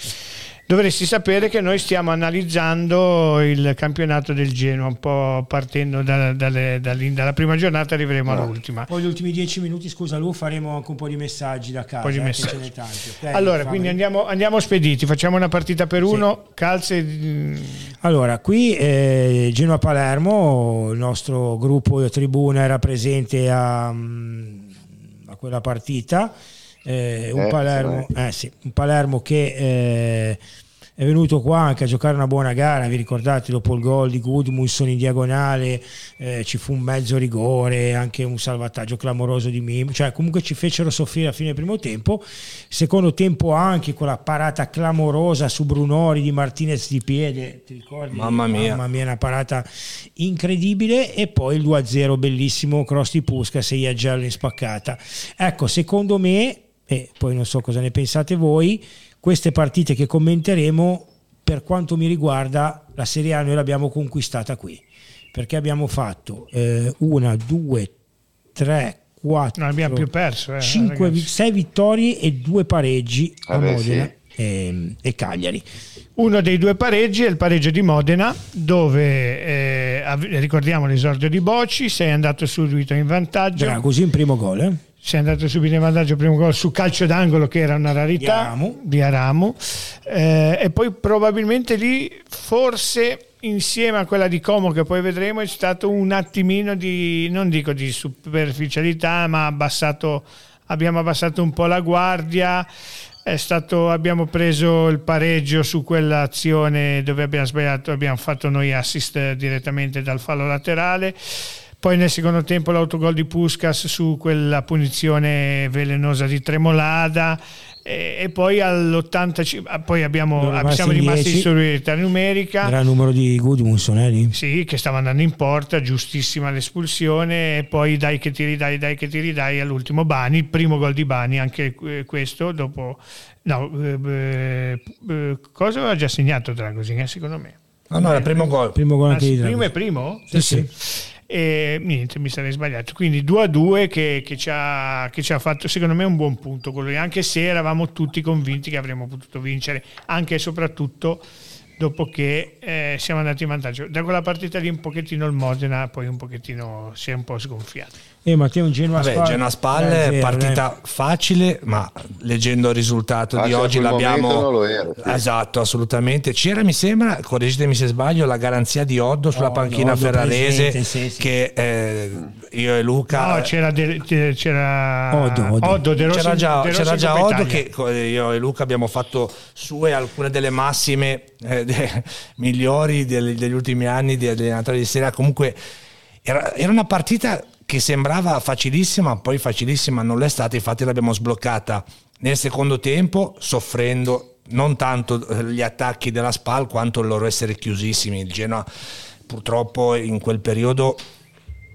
dovresti sapere che noi stiamo analizzando il campionato del Genoa, un po' partendo da, dalle, dalla prima giornata arriveremo no. all'ultima. Poi gli ultimi dieci minuti, scusa Lu, faremo anche un po' di messaggi da casa. Di eh, messaggi. Okay, allora, quindi andiamo, andiamo, spediti, facciamo una partita per uno, sì. calze... Allora, qui eh, Genoa-Palermo, il nostro gruppo tribuna era presente a, mm, a quella partita eh, un, eh, Palermo, eh, sì, un, Palermo, che eh, è venuto qua anche a giocare una buona gara, vi ricordate dopo il gol di Gudmundsson in diagonale eh, ci fu un mezzo rigore, anche un salvataggio clamoroso di Mim, cioè comunque ci fecero soffrire a fine primo tempo, secondo tempo anche quella parata clamorosa su Brunori di Martinez di piede, ti ricordi? Mamma mia, Mamma mia una parata incredibile e poi il 2-0 bellissimo cross di Puskas e Iagello in spaccata. Ecco, secondo me e poi non so cosa ne pensate voi, queste partite che commenteremo, per quanto mi riguarda, la Serie A noi l'abbiamo conquistata qui, perché abbiamo fatto eh, una, due, tre, quattro, non abbiamo più perso, eh, cinque, sei vittorie e due pareggi a Modena sì. e, e, Cagliari. Uno dei due pareggi è il pareggio di Modena, dove eh, ricordiamo l'esordio di Bocci, sei andato subito in vantaggio. Era così in primo gol, eh? Si è andato subito in vantaggio primo gol su calcio d'angolo che era una rarità. Di Aramu, di Aramu. Eh, e poi probabilmente lì forse insieme a quella di Como che poi vedremo è stato un attimino di non dico di superficialità ma abbassato, abbiamo abbassato un po' la guardia. È stato, abbiamo preso il pareggio su quell'azione dove abbiamo sbagliato abbiamo fatto noi assist direttamente dal fallo laterale poi nel secondo tempo l'autogol di Puskas su quella punizione velenosa di Tremolada e, e poi all'85 poi abbiamo, siamo rimasti in superiorità numerica. Era il numero di Gudmundsson eh, sì che stava andando in porta giustissima l'espulsione e poi dai che ti ridai dai che ti ridai all'ultimo Bani il primo gol di Bani anche questo dopo no eh, eh, cosa aveva già segnato Dragosing eh, secondo me? No no era il primo gol. Primo gol anche ah, di primo e primo? sì sì, sì e niente mi sarei sbagliato. Quindi 2 a 2 che, che, ci ha, che, ci ha, fatto secondo me un buon punto quello anche se eravamo tutti convinti che avremmo potuto vincere anche e soprattutto dopo che eh, siamo andati in vantaggio. Da quella partita lì un pochettino il Modena poi un pochettino si è un po' sgonfiato eh, Matteo, un Genoa Vabbè, Spal, Genoa Spalle, eh, partita eh. facile, ma leggendo il risultato ah, di oggi l'abbiamo... Era, sì. Esatto, assolutamente. C'era, mi sembra, correggetemi se sbaglio, la garanzia di Oddo sulla oh, panchina Oddo ferrarese presente, sì, sì. che eh, io e Luca... No, c'era, de, c'era... Oddo, Oddo. Oddo De Rossi, c'era già, De c'era già Oddo che io e Luca abbiamo fatto sue alcune delle massime eh, de, migliori degli, degli ultimi anni di allenatore di Serie Comunque era, era una partita che sembrava facilissima, poi facilissima non l'è stata, infatti l'abbiamo sbloccata nel secondo tempo, soffrendo non tanto gli attacchi della SPAL quanto il loro essere chiusissimi. Il Genoa purtroppo in quel periodo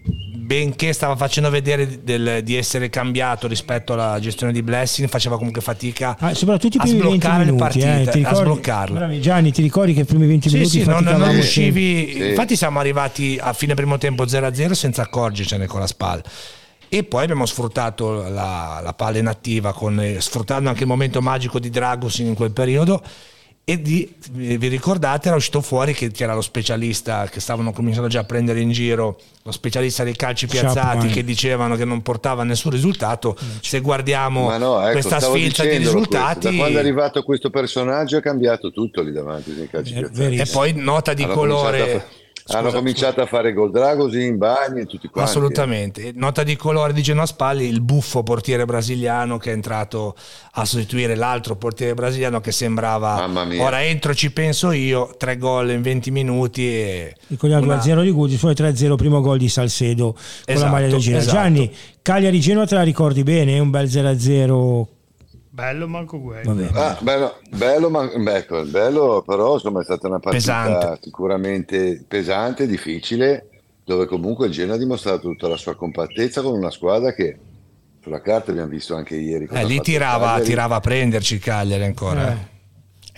benché stava facendo vedere del, di essere cambiato rispetto alla gestione di Blessing, faceva comunque fatica ah, soprattutto i a sbloccare minuti, le partite, eh, ricordi, a sbloccarle. Bravi, Gianni, ti ricordi che i primi 20 sì, minuti sì, non, non riuscivi? Sì. Infatti siamo arrivati a fine primo tempo 0-0 senza accorgercene con la spalla. E poi abbiamo sfruttato la, la palla inattiva, con, sfruttando anche il momento magico di Dragos in quel periodo e di, vi ricordate era uscito fuori che c'era lo specialista che stavano cominciando già a prendere in giro lo specialista dei calci piazzati che dicevano che non portava nessun risultato. Se guardiamo no, ecco, questa sfilza di risultati questo. da quando è arrivato questo personaggio è cambiato tutto lì davanti nei calci piazzati. e poi nota di Hanno colore Scusa, hanno cominciato scusa. a fare gol Dragosi in bagni e tutti quanti. Assolutamente. Nota di colore di Genoa Spalli, il buffo portiere brasiliano che è entrato a sostituire l'altro portiere brasiliano che sembrava ora entro ci penso io, tre gol in 20 minuti e Ricordiamo una... 2-0 di Guzzi, poi 3-0 primo gol di Salcedo con esatto, la maglia del Genoa. Esatto. Gianni, Cagliari Genoa te la ricordi bene, un bel 0-0 Bello manco quello. Ah, bello, bello, man- ecco, bello, però insomma è stata una partita pesante. sicuramente pesante, difficile, dove comunque il Genoa ha dimostrato tutta la sua compattezza con una squadra che sulla carta abbiamo visto anche ieri. Eh, lì tirava, tirava, a prenderci il Cagliari ancora. Eh.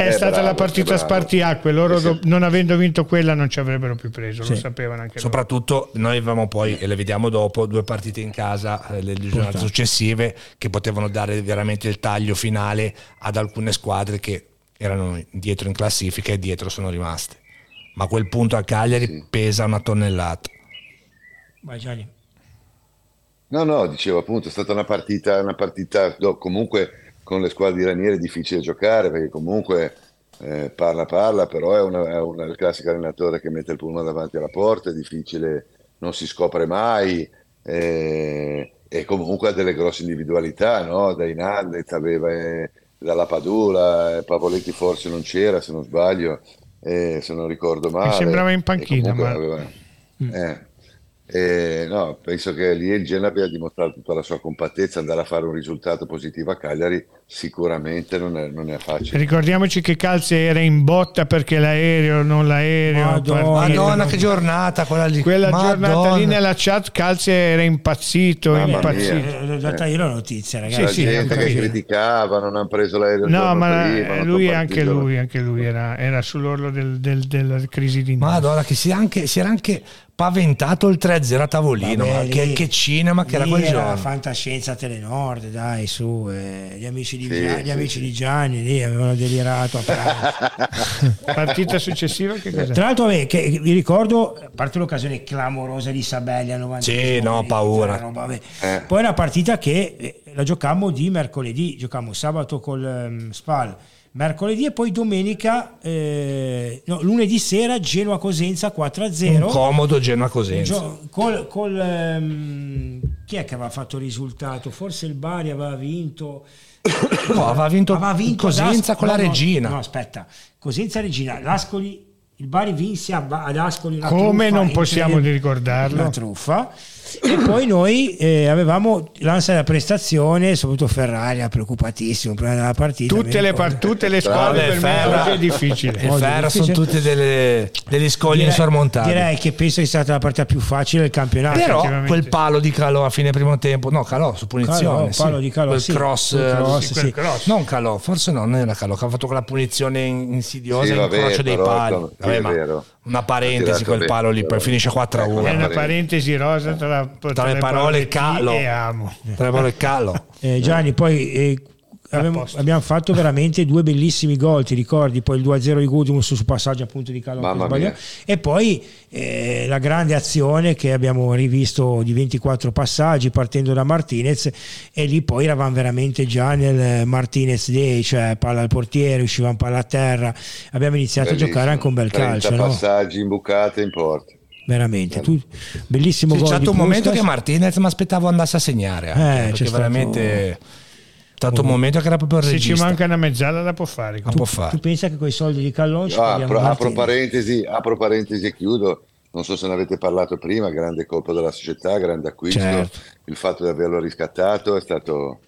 È eh, stata bravo, la partita spartiacque, loro do, non avendo vinto quella non ci avrebbero più preso, sì. lo sapevano anche Soprattutto loro. noi avevamo poi, e le vediamo dopo, due partite in casa, eh, le giornate successive, che potevano dare veramente il taglio finale ad alcune squadre che erano dietro in classifica e dietro sono rimaste. Ma quel punto a Cagliari sì. pesa una tonnellata. Vai Gianni. No, no, dicevo appunto, è stata una partita, una partita no, comunque con le squadre iraniere è difficile giocare perché comunque eh, parla parla, però è, una, è una, il classico allenatore che mette il pulmone davanti alla porta, è difficile, non si scopre mai eh, e comunque ha delle grosse individualità, no? da Inandez aveva eh, dalla Padula, eh, Pavoletti forse non c'era se non sbaglio, eh, se non ricordo male. Mi sembrava in panchina. Aveva, mm. eh, e, no, penso che lì il Genoa abbia dimostrato tutta la sua compattezza, andare a fare un risultato positivo a Cagliari sicuramente non è, non è facile. Ricordiamoci che Calze era in botta perché l'aereo, non l'aereo. Madonna, Madonna che giornata quella lì. Quella Madonna. giornata lì nella chat Calze era impazzito. Mamma impazzito. L'ho data io la notizia, ragazzi. Sì, sì, gente che criticava, non hanno preso l'aereo. No, ma prima, lui, anche lui, anche lui era, era sull'orlo del, del, della crisi di Madonna, che si, anche, si era anche paventato il 3-0 a tavolino. Vabbè, che, lì, che, cinema che era quel era giorno. fantascienza Telenord, dai, su, eh, gli, amici di, sì, Gia, gli amici di Gianni lì avevano delirato. Partita successiva che cos'è? Tra l'altro, vabbè, che, vi ricordo, a parte l'occasione clamorosa di Sabelli a 90 Sì, no, paura. Roba, eh. Poi una partita che eh, la giocammo di mercoledì, giocammo sabato col um, Spal mercoledì e poi domenica, eh, no, lunedì sera Genoa Cosenza 4-0. Un comodo Genoa Cosenza. Col, col, ehm, chi è che aveva fatto il risultato? Forse il Bari aveva vinto. No, aveva vinto, aveva vinto Cosenza con la Regina. No, no, aspetta, Cosenza Regina, l'Ascoli il Bari vinse ad Ascoli come truffa non possiamo ricordarlo? Una truffa e poi noi eh, avevamo l'ansia della prestazione soprattutto Ferrari era preoccupatissimo prima della partita tutte le, par- tutte le squadre per me oggi è difficile il Ferro sono tutte delle, degli scogli direi, insormontabili direi che penso che sia stata la partita più facile del campionato però quel palo di Calò a fine primo tempo no Calò su punizione Calò, sì. palo di Calò quel sì, cross, quel cross, sì, sì. cross. non Calò forse no, non era Calò che ha fatto quella punizione insidiosa sì, vabbè, incrocio dei pali vabbè, ma vero. Una parentesi quel palo lì poi finisce 4 a 1 è una parentesi. rosa tra, tra, tra le parole e Calò e amo tra le parole Calò eh, Gianni poi eh, Abbiamo, abbiamo, fatto veramente due bellissimi gol, ti ricordi? Poi il 2-0 di Gudmunds su passaggio appunto di Calò e poi eh, la grande azione che abbiamo rivisto di 24 passaggi partendo da Martinez e lì poi eravamo veramente già nel Martinez Day, cioè palla al portiere, uscivamo palla a terra, abbiamo iniziato Bellissimo. a giocare anche un bel calcio. passaggi, no? imbucate in porta veramente tu, bellissimo c'è gol stato un momento che Martinez mi aspettavo andasse a segnare anche, eh, c'è veramente è stato un momento che era proprio il se regista. ci manca una mezzala la può fare, la può fare. tu pensa che con i soldi di Callon ah, apro, apro, parentesi, apro parentesi e chiudo non so se ne avete parlato prima grande colpo della società grande acquisto certo. il fatto di averlo riscattato è stato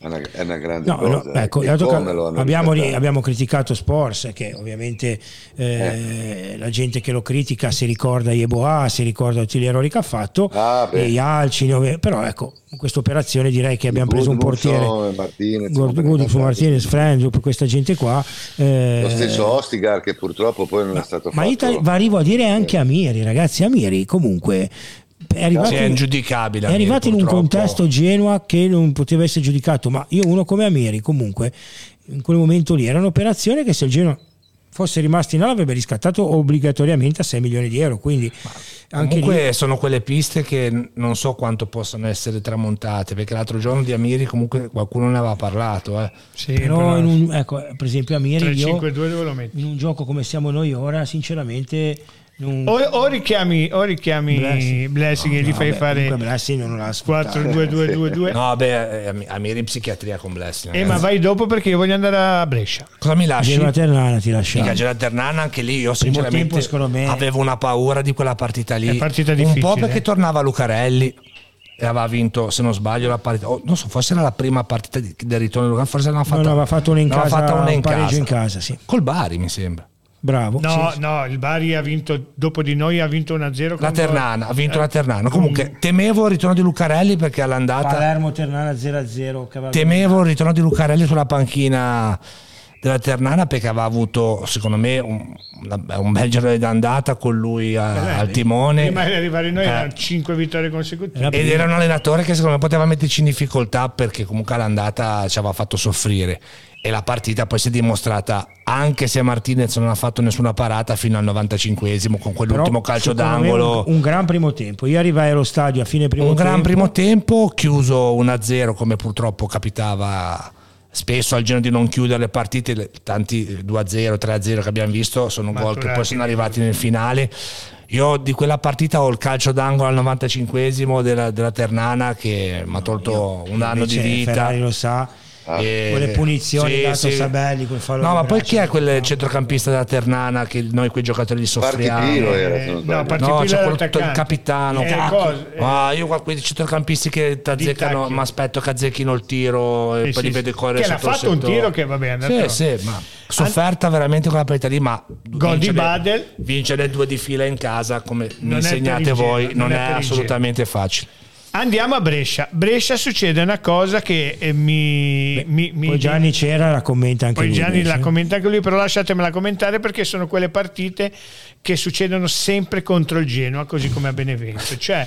è una, è una grande no, cosa. No, ecco, abbiamo, abbiamo, criticato Sports, che ovviamente eh, eh. la gente che lo critica si ricorda Yeboah, si ricorda tutti gli errori che ha fatto, ah, e Yalcin, però ecco, in questa operazione direi che abbiamo preso un portiere Martinez, Martinez Franzo, per questa gente qua. Eh, lo stesso Ostigar che purtroppo poi non ma, è stato ma fatto. Ma arrivo a dire anche Amiri, ragazzi, Amiri comunque è arrivato, è ingiudicabile. È arrivato in un contesto Genoa che non poteva essere giudicato, ma io uno come Amiri comunque in quel momento lì era un'operazione che se il Genoa fosse rimasto in ala avrebbe riscattato obbligatoriamente a 6 milioni di euro. Quindi anche comunque lì... sono quelle piste che non so quanto possano essere tramontate, perché l'altro giorno di Amiri comunque qualcuno ne aveva parlato. Eh. Sì, però, però... Un, ecco, per esempio Amiri io, in un gioco come siamo noi ora, sinceramente O, o, richiami, o richiami Blessing, Blessing no, e gli no, fai beh, fare Blessing non l'ha 4 2 2 2 2 no beh eh, a Miri in psichiatria con Blessing eh, ma vai dopo perché io voglio andare a Brescia. Cosa mi lasci? Genoa Ternana ti lascio Genoa Ternana anche lì io sinceramente tempo, me... avevo una paura di quella partita lì. È partita un difficile, po' perché tornava Lucarelli e aveva vinto se non sbaglio la partita. Oh, non so forse era la prima partita del ritorno Lucarelli forse aveva fatto no, aveva fatto una in casa fatta una in un pareggio casa. in casa sì. col Bari mi sembra Bravo. No, sì. no, il Bari ha vinto dopo di noi, ha vinto 1-0. La Ternana, ha vinto eh, la Ternana. Comunque, temevo il ritorno di Lucarelli perché all'andata. Palermo Ternana 0-0. Temevo il ritorno di Lucarelli sulla panchina della Ternana perché aveva avuto, secondo me, un, un bel giorno d'andata con lui a, Beh, al timone. Prima di arrivare noi eh. erano 5 vittorie consecutive. Ed era un allenatore che secondo me poteva metterci in difficoltà perché comunque all'andata ci aveva fatto soffrire e la partita poi si è dimostrata anche se Martinez non ha fatto nessuna parata fino al 95esimo con quell'ultimo Però, calcio d'angolo. un, un, gran primo tempo. Io arrivai allo stadio a fine primo un tempo. un gran primo tempo chiuso 1-0 come purtroppo capitava spesso al genere di non chiudere le partite. Tanti 2-0 3-0 che abbiamo visto sono gol che poi sono arrivati nel finale. Io di quella partita ho il calcio d'angolo al 95esimo della, della Ternana che mi ha tolto un anno di vita. Ferrari lo sa Ah. E- quelle punizioni sì, dato sì. Sabelli quel fallo No, ma poi chi è quel no. centrocampista della Ternana che noi quei giocatori li soffriamo? Partipiro era non no, No, c'è quello, il capitano. Eh, cacchio. cosa- eh. Ah, io qua quei centrocampisti che ti azzeccano, tacchi. mi aspetto che azzecchino il tiro e Sì, poi li sì, vedo sì. correre Che l'ha sotto il fatto un tiro che, è andato- Sì, sì, ma sofferta veramente quella partita lì, ma Gol di vincere- Badel. Vincere due di fila in casa, come mi insegnate voi, non è assolutamente facile. Andiamo a Brescia. Brescia succede una cosa che eh, mi, mi, mi- poi Gianni c'era la commenta anche Poi lui Gianni invece. la commenta anche lui, però lasciatemela commentare perché sono quelle partite che succedono sempre contro il Genoa, così come a Benevento. Cioè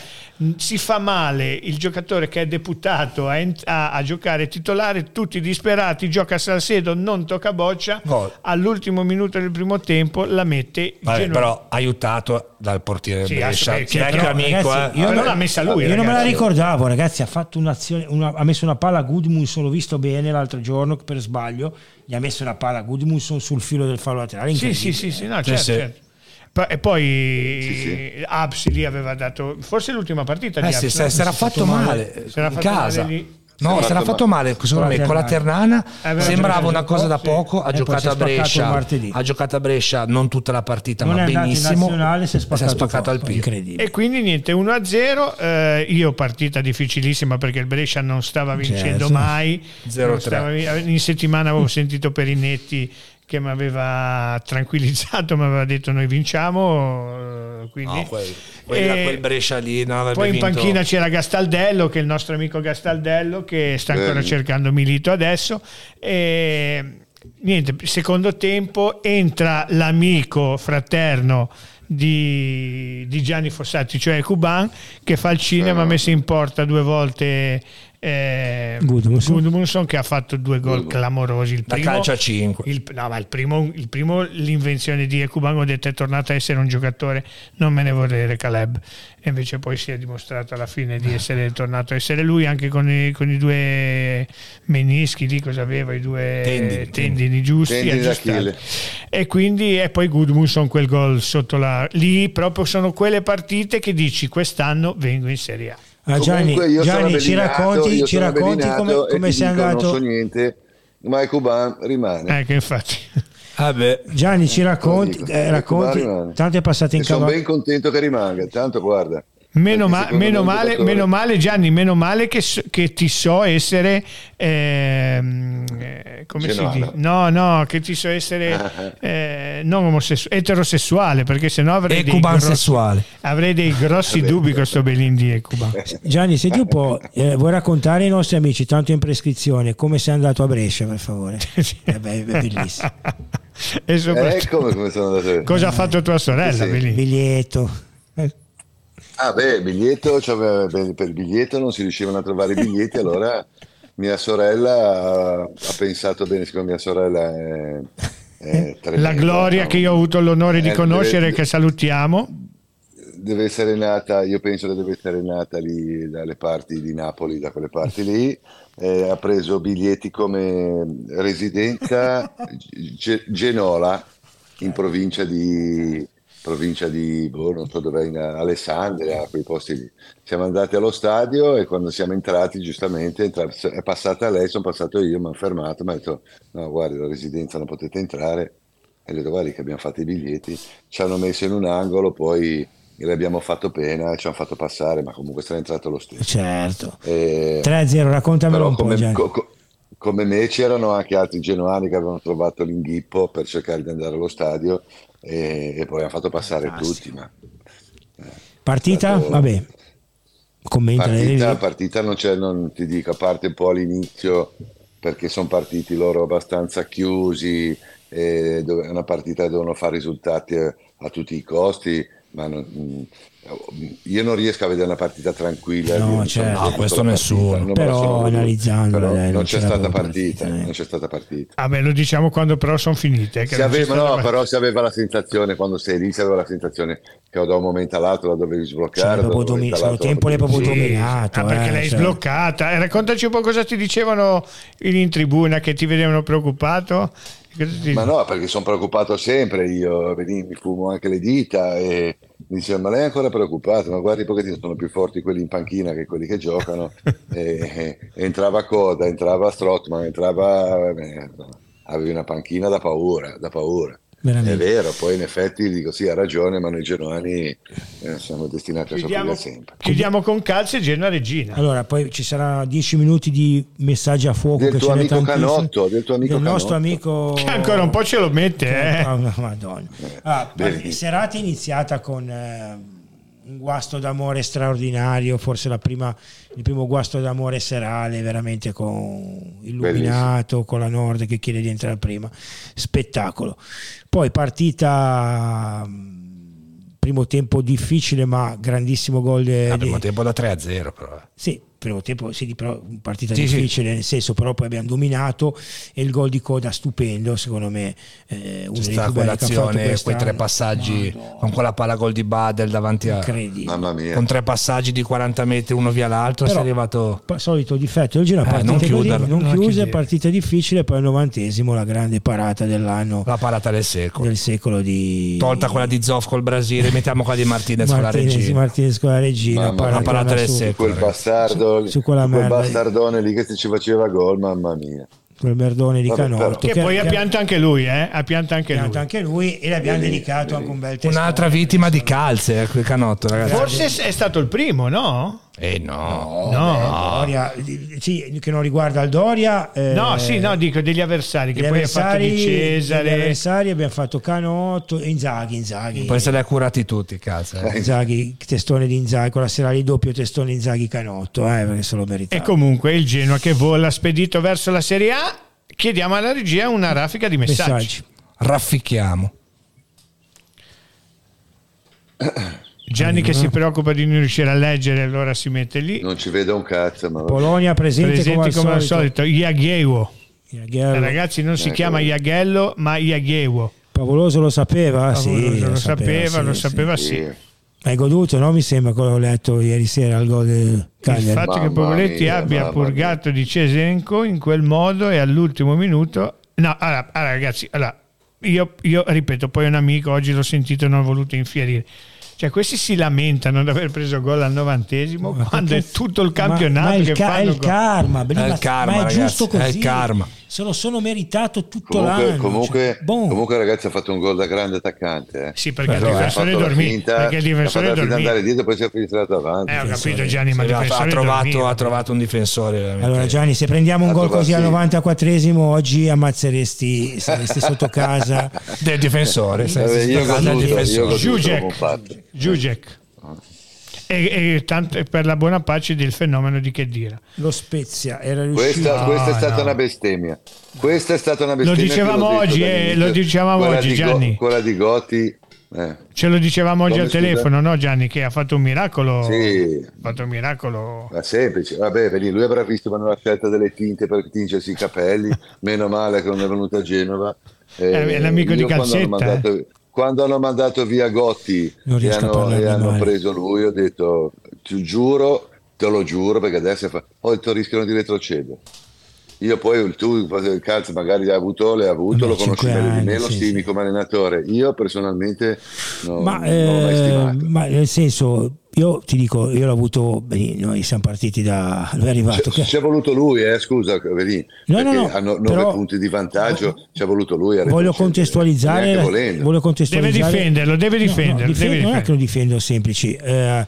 si fa male il giocatore che è deputato a, a- a giocare titolare, tutti disperati, gioca a Salcedo, non tocca boccia, Gol. all'ultimo minuto del primo tempo la mette Vabbè, Genoa. però aiutato dal portiere Sì, Brescia, assolutamente. vecchio Però, amico. ragazzi, eh. io non- l'ha messa lui. Io non me la ragazzi. ricordavo, ragazzi. Ha fatto un'azione, una- ha messo una palla a Gudmundsson. L'ho visto bene l'altro giorno per sbaglio. Gli ha messo una palla a Gudmundsson sul filo del fallo laterale. Sì, sì, sì, sì, no, Sì, certo, certo. E poi Sì, sì. Absi lì aveva dato, forse l'ultima partita Eh di sì, no? si era fatto male Si era in fatto male casa. lì. No, Si era fatto male, secondo Con la me, con la Ternana Aveva sembrava giocato una un cosa da sì. poco, ha E giocato a spaccato Brescia, martedì. ha giocato a Brescia non tutta la partita, non ma è andato in benissimo. nazionale si è Si è spaccato, spaccato al troppo, P. incredibile E quindi niente 1-0, eh, io partita difficilissima perché il Brescia non stava vincendo Certo. mai, 0-3. Non stava- in settimana avevo sentito Perinetti che mi aveva tranquillizzato, mi aveva detto noi vinciamo, eh, quindi... No, quel, quella- quel Brescia lì avrebbe poi in vinto. panchina c'era Gastaldello, che è il nostro amico Gastaldello, che sta ancora Bene. cercando Milito adesso. E niente, secondo tempo entra l'amico fraterno di, di Gianni Fossati, cioè Cuban, che fa il cinema, ha messo in porta due volte eh, Gudmundsson. Gudmundsson, che ha fatto due gol clamorosi. Il Da primo, calcio a 5. il, no, ma il primo, il primo, l'invenzione di Ekuban, ho detto è tornato a essere un giocatore, non me ne vorrei Caleb. E invece poi si è dimostrato alla fine di essere tornato a essere lui, anche con i, con i due menischi lì, cosa aveva, i due Tendini, tendini, giusti. Tendini. E quindi e poi Gudmundsson quel gol sotto la... Lì proprio sono quelle partite che dici quest'anno vengo in Serie A. Ah, Gianni, Comunque io sono Gianni ci racconti, io ci sono racconti come, come sei dico, andato Non so niente, ma Cuban rimane. Eh, che infatti... Vabbè, Gianni ci racconti, eh, racconti rimane. tanto è passato in E sono cavallo ben contento che rimanga, tanto guarda. Meno, ma- meno male, meno male, Gianni, meno male che, so- che ti so essere ehm, eh, come si Genuano. dice? No, no, che ti so essere eh, non omosessu- eterosessuale, perché sennò avrei e dei cuban grossi, sessuale. avrei dei grossi dubbi con sto Belin di Ecuban. Gianni senti un po' eh, vuoi raccontare ai nostri amici tanto in prescrizione come sei andato a Brescia per favore Eh è bellissimo e soprattutto Eh, come, come sono andato? cosa ha fatto tua sorella, Sì, sì. Biglietto Eh, Ah beh, biglietto, c'aveva- per il biglietto non si riuscivano a trovare i biglietti, allora mia sorella ha, ha pensato bene, siccome mia sorella è, è La Gloria no? che io ho avuto l'onore di Eh, conoscere, deve- che salutiamo. deve essere nata, io penso che deve essere nata lì dalle parti di Napoli, da quelle parti lì, eh, ha preso biglietti come residenza Ge- Genola in provincia di, provincia di boh, non so dove, in Alessandria, quei posti lì. Siamo andati allo stadio e quando siamo entrati, giustamente, è passata lei, sono passato io, mi hanno fermato, mi ha detto, no guardi, la residenza non potete entrare. E gli ho detto, guardi che abbiamo fatto i biglietti, ci hanno messo in un angolo, poi le abbiamo fatto pena ci hanno fatto passare, ma comunque sarà entrato lo stesso. certo E- 3-0 raccontamelo un po' come, co- co- come me c'erano anche altri genuani che avevano trovato l'inghippo per cercare di andare allo stadio e, e poi hanno fatto passare Fantastico. tutti. Ma partita Stato- vabbè commenta partita, partita non c'è, non ti dico, a parte un po' all'inizio perché sono partiti loro abbastanza chiusi, e dove- è una partita che devono fare risultati a, a tutti i costi, ma non- mm, io non riesco a vedere una partita tranquilla. No, certo. No, questo nessuno. partita, Però dai, non non c'è stata partita, partita, eh. non c'è stata partita. Ah, beh, lo diciamo quando però sono finite. eh, che aveva, no, però si aveva la sensazione, quando sei lì, si aveva la sensazione che da un momento all'altro la dovevi Cioè, sbloccare. un domi- all'altro tempo l'hai proprio dominato Ah, perché eh, l'hai cioè. sbloccata. Eh, raccontaci un po' cosa ti dicevano in tribuna che ti vedevano preoccupato. Ti- Ma no, perché sono preoccupato sempre io, mi fumo anche le dita e mi dicevano, ma lei è ancora preoccupato? Ma guardi pochettino, sono più forti quelli in panchina che quelli che giocano. e, e entrava Coda, entrava Strottman, entrava... eh, avevi una panchina da paura, da paura. È Veramente. vero, poi in effetti dico sì, ha ragione, ma noi genuani eh, siamo destinati a Chiudiamo, soffrire sempre. chiudiamo con calcio e Genoa Regina. Allora, poi ci saranno 10 minuti di messaggi a fuoco. Del che tuo amico. Canotto, del tuo amico Del nostro Canotto. amico. Che ancora un po' ce lo mette, eh. Ah, no, Madonna. Ah, bene. part- serata iniziata con eh, un guasto d'amore straordinario, forse la prima, il primo guasto d'amore serale, veramente con illuminato, con la Nord che chiede di entrare prima. Spettacolo. Poi partita. mh, Primo tempo difficile, ma grandissimo gol. di- primo tempo da 3 a 0 però. eh. sì, primo tempo sì, di- però partita Sì, sì. difficile, nel senso però poi abbiamo dominato e il gol di coda stupendo, secondo me. Eh, uno C'è dei quell'azione, quei tre passaggi Madonna, con quella palla gol di Badel davanti a... Mamma mia. Con tre passaggi di 40 metri uno via l'altro, Però- sei arrivato... Pa- solito difetto del giro, Eh, non così, chiuderla, non non chiuse, partita difficile, poi al novantesimo la grande parata dell'anno La parata del secolo. del secolo di Tolta quella di Zoff col Brasile, mettiamo quella di Martinez con la Martinez, regina. Martinez con la regina, Mamma La parata del secolo. Quel bastardo quello, su quella quel merda. bastardone lì che ci faceva gol, mamma mia. quel merdone di Vabbè, Canotto. Che poi ha pianta anche lui, eh? Ha pianta anche pianto lui. anche lui e le abbiamo Vedi, dedicato vedi. anche un bel testo. Un'altra vittima di calze, quel canotto, ragazzi. Forse è stato il primo, no? Eh no. No. Doria, sì, che non riguarda il Doria. eh, No, sì, no, dico degli avversari che poi ha fatto di avversari- Gli Cesare. avversari abbiamo fatto Canotto e Inzaghi, Inzaghi. Poi se li ha curati tutti, cazzo. eh. Inzaghi, testone di Inzaghi, quella sera lì doppio testone Inzaghi Canotto, eh, perché se lo meritava. E comunque il Genoa che vola spedito verso la Serie A. Chiediamo alla regia una raffica di messaggi. Messaggi. Raffichiamo. Gianni che si preoccupa di non riuscire a leggere, allora si mette lì. Non ci vedo un cazzo, ma. Polonia presente, Presenti come al solito. Iaghewo. Eh, Ragazzi, non si Ecco. chiama Iaghello, ma Iaghewo. Favoloso lo sapeva? sì, Favoloso, lo sapeva, sì, lo sì. sapeva sì. Sì. Hai goduto, no? Mi sembra quello che ho letto ieri sera al gol del Il Cagliari. fatto che Mamma Pogoletti mia, abbia purgato di Cesenco in quel modo e all'ultimo minuto. No, allora, allora, ragazzi, allora, io, io ripeto, poi un amico oggi l'ho sentito e non ho voluto infierire. Cioè, questi si lamentano di aver preso gol al novantesimo Ma quando perché- è tutto il ma- campionato ma è il che ca- fanno è il karma, È il karma, ma è ragazzi, giusto è il così. karma. Se lo sono meritato tutto Comunque, l'anno. comunque, cioè, boh. comunque, ragazzi, ha fatto un gol da grande attaccante. Eh. Sì, perché il Però, eh, Ha difensore fatto la dormì. Perché il ha difensore di andare dormì. dietro, poi si è filtrato avanti. Eh, ho capito Gianni, ma Ha, difensore trovato, ha trovato un difensore. veramente. Allora Gianni, se prendiamo un Ha gol trovato- così al sì. 94esimo oggi ammazzeresti, saresti sotto casa. Del difensore. Vabbè, io ho goduto Giugek. E, e tanto e per la buona pace del fenomeno di Chedira. Lo Spezia era riuscito. Questa, questa è No, stata no. una bestemmia. Questa è stata una bestemmia. dicevamo che l'ho detto oggi, eh, lo dicevamo Quella oggi, di Go- Gianni. quella di Gotti. eh, Ce lo dicevamo oggi Come al scusa? telefono, no Gianni? Che ha fatto un miracolo. Sì. Ha fatto un miracolo. Ma semplice, vabbè, lui avrà visto quando la scelta delle tinte per tingersi i capelli, meno male che non è venuto a Genova. Eh, è l'amico di quando hanno Calzetta, mandato- Quando hanno mandato via Gotti e hanno, e hanno preso lui, ho detto, ti giuro, te lo giuro, perché adesso fa... oh, il rischiano di retrocedere. Io poi tu il calcio magari l'hai avuto, l'hai avuto, Vabbè, lo conosci meglio di me, lo sì, stimi sì. come allenatore. Io personalmente no, Ma, non l'ho mai eh, stimato. ma nel senso, io ti dico, io l'ho avuto, beh, noi siamo partiti da... Lui è arrivato. Ci che- ci è voluto lui, eh, scusa, vedi, No, no, perché no, hanno nove però- punti di vantaggio, ci è voluto lui. Voglio contestualizzare, voglio contestualizzare. Deve difenderlo, deve No, no, difenderlo, difendo- deve non è difenderlo. che lo difendo semplici. eh,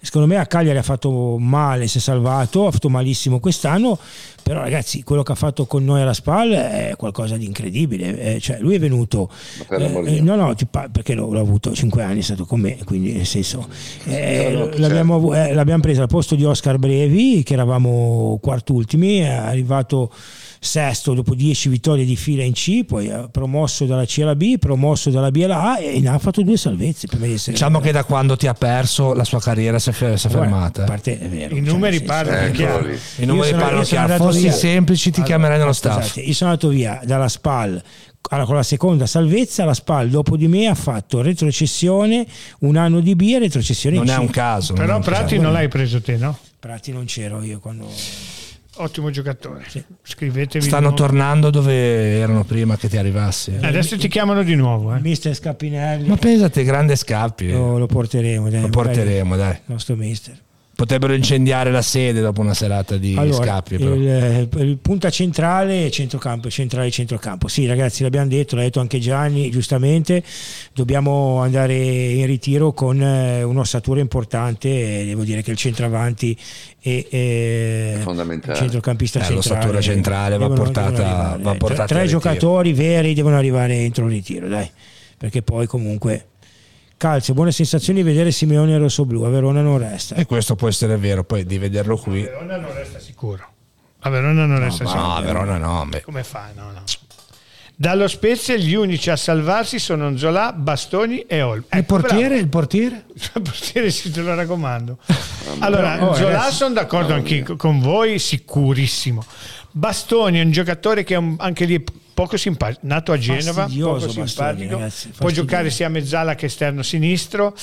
secondo me a Cagliari ha fatto male, si è salvato, ha fatto malissimo quest'anno, però ragazzi quello che ha fatto con noi alla spalla è qualcosa di incredibile. eh, cioè, lui è venuto... Eh, no, no, pa- perché l'ho, l'ho avuto 5 anni, è stato con me, quindi nel senso... eh, no, certo. l'abbiamo, avu- eh, l'abbiamo preso al posto di Oscar Brevi, che eravamo quartultimi, è arrivato sesto dopo 10 vittorie di fila in C, poi eh, promosso dalla C alla B, promosso dalla B alla A e ne ha fatto due salvezze prima di essere Diciamo che da quando ti ha perso la sua carriera si è, fer- si è Guarda, fermata. A parte è vero. I cioè, numeri parlano, Eccolo chiaro. I numeri parlano chiaro. Fossi via. semplici ti Allora, chiamerai nello scusate, staff. Io sono andato via dalla SPAL alla- con la seconda salvezza, la SPAL dopo di me ha fatto retrocessione, un anno di B e retrocessione Non in è C. un caso. non è Però un caso. Prati non l'hai preso te, no? Prati non c'ero io quando... Ottimo giocatore. Scrivetevi. di Stanno tornando dove erano prima che ti arrivassi. Adesso ti chiamano di nuovo. Eh. Mister Scappinelli Ma pensate, grande scappi. lo, lo porteremo. Dai, Lo porteremo, dai. Il nostro mister. Potrebbero incendiare la sede dopo una serata di Allora, scappi. Però. il, il punta centrale, centrocampo, centrale, centrocampo. Sì, ragazzi, l'abbiamo detto, l'ha detto anche Gianni, giustamente. Dobbiamo andare in ritiro con eh, un'ossatura importante. e devo dire che il centravanti e, e Fondamentale. il centrocampista Eh, centrale, l'ossatura centrale va portata- arrivare, va portata Tre, giocatori veri devono arrivare entro il ritiro, dai. Perché poi comunque calcio, buone sensazioni vedere Simeone e Rossoblu, a Verona non resta. E questo può essere vero, poi di vederlo qui. Verona non resta sicuro. A Verona non resta sicuro. No, a Verona no. beh. Come fa? No, no. Dallo Spezia gli unici a salvarsi sono Zola, Bastoni e Olm. Il Ecco, portiere? Il portiere? bravo. Il portiere sì, te lo raccomando. Allora, Oh, Zola sono d'accordo anche con voi, sicurissimo. Bastoni è un giocatore che è un- anche lì poco simpatico, nato a Genova, Fastidioso poco Bastoni, simpatico, ragazzi, può giocare sia a mezzala che esterno sinistro.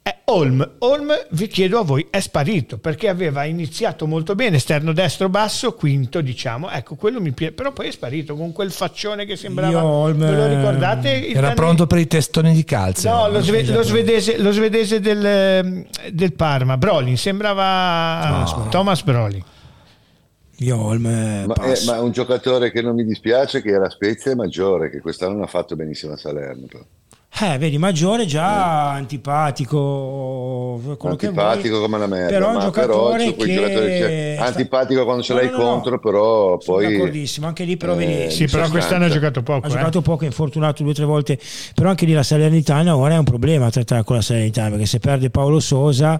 Eh, Holm, Holm, vi chiedo a voi, è sparito perché aveva iniziato molto bene, esterno destro basso, quinto diciamo, ecco quello mi piace, però poi è sparito con quel faccione che sembrava, Io Holm, ve lo ricordate? Il Era danese- pronto per i testoni di calcio. No, lo, sve- lo svedese, lo svedese del, ehm, del Parma, Brolin, sembrava Thomas Brolin. Io eh, Ma, eh, passo. ma un giocatore che non mi dispiace che era Spezia è Maggiore, che quest'anno non ha fatto benissimo a Salerno. però. Eh, vedi, Maggiore già antipatico, che Antipatico vuoi, come una merda, però è un giocatore però che sta- antipatico quando ce No, l'hai no, no, contro, però sono poi d'accordissimo, anche lì però eh, vedi, Sì, però quest'anno ha giocato poco. ha eh. giocato poco, è infortunato due o tre volte, però anche lì la Salernitana ora è un problema a trattare con la Salernitana, perché se perde Paolo Sosa,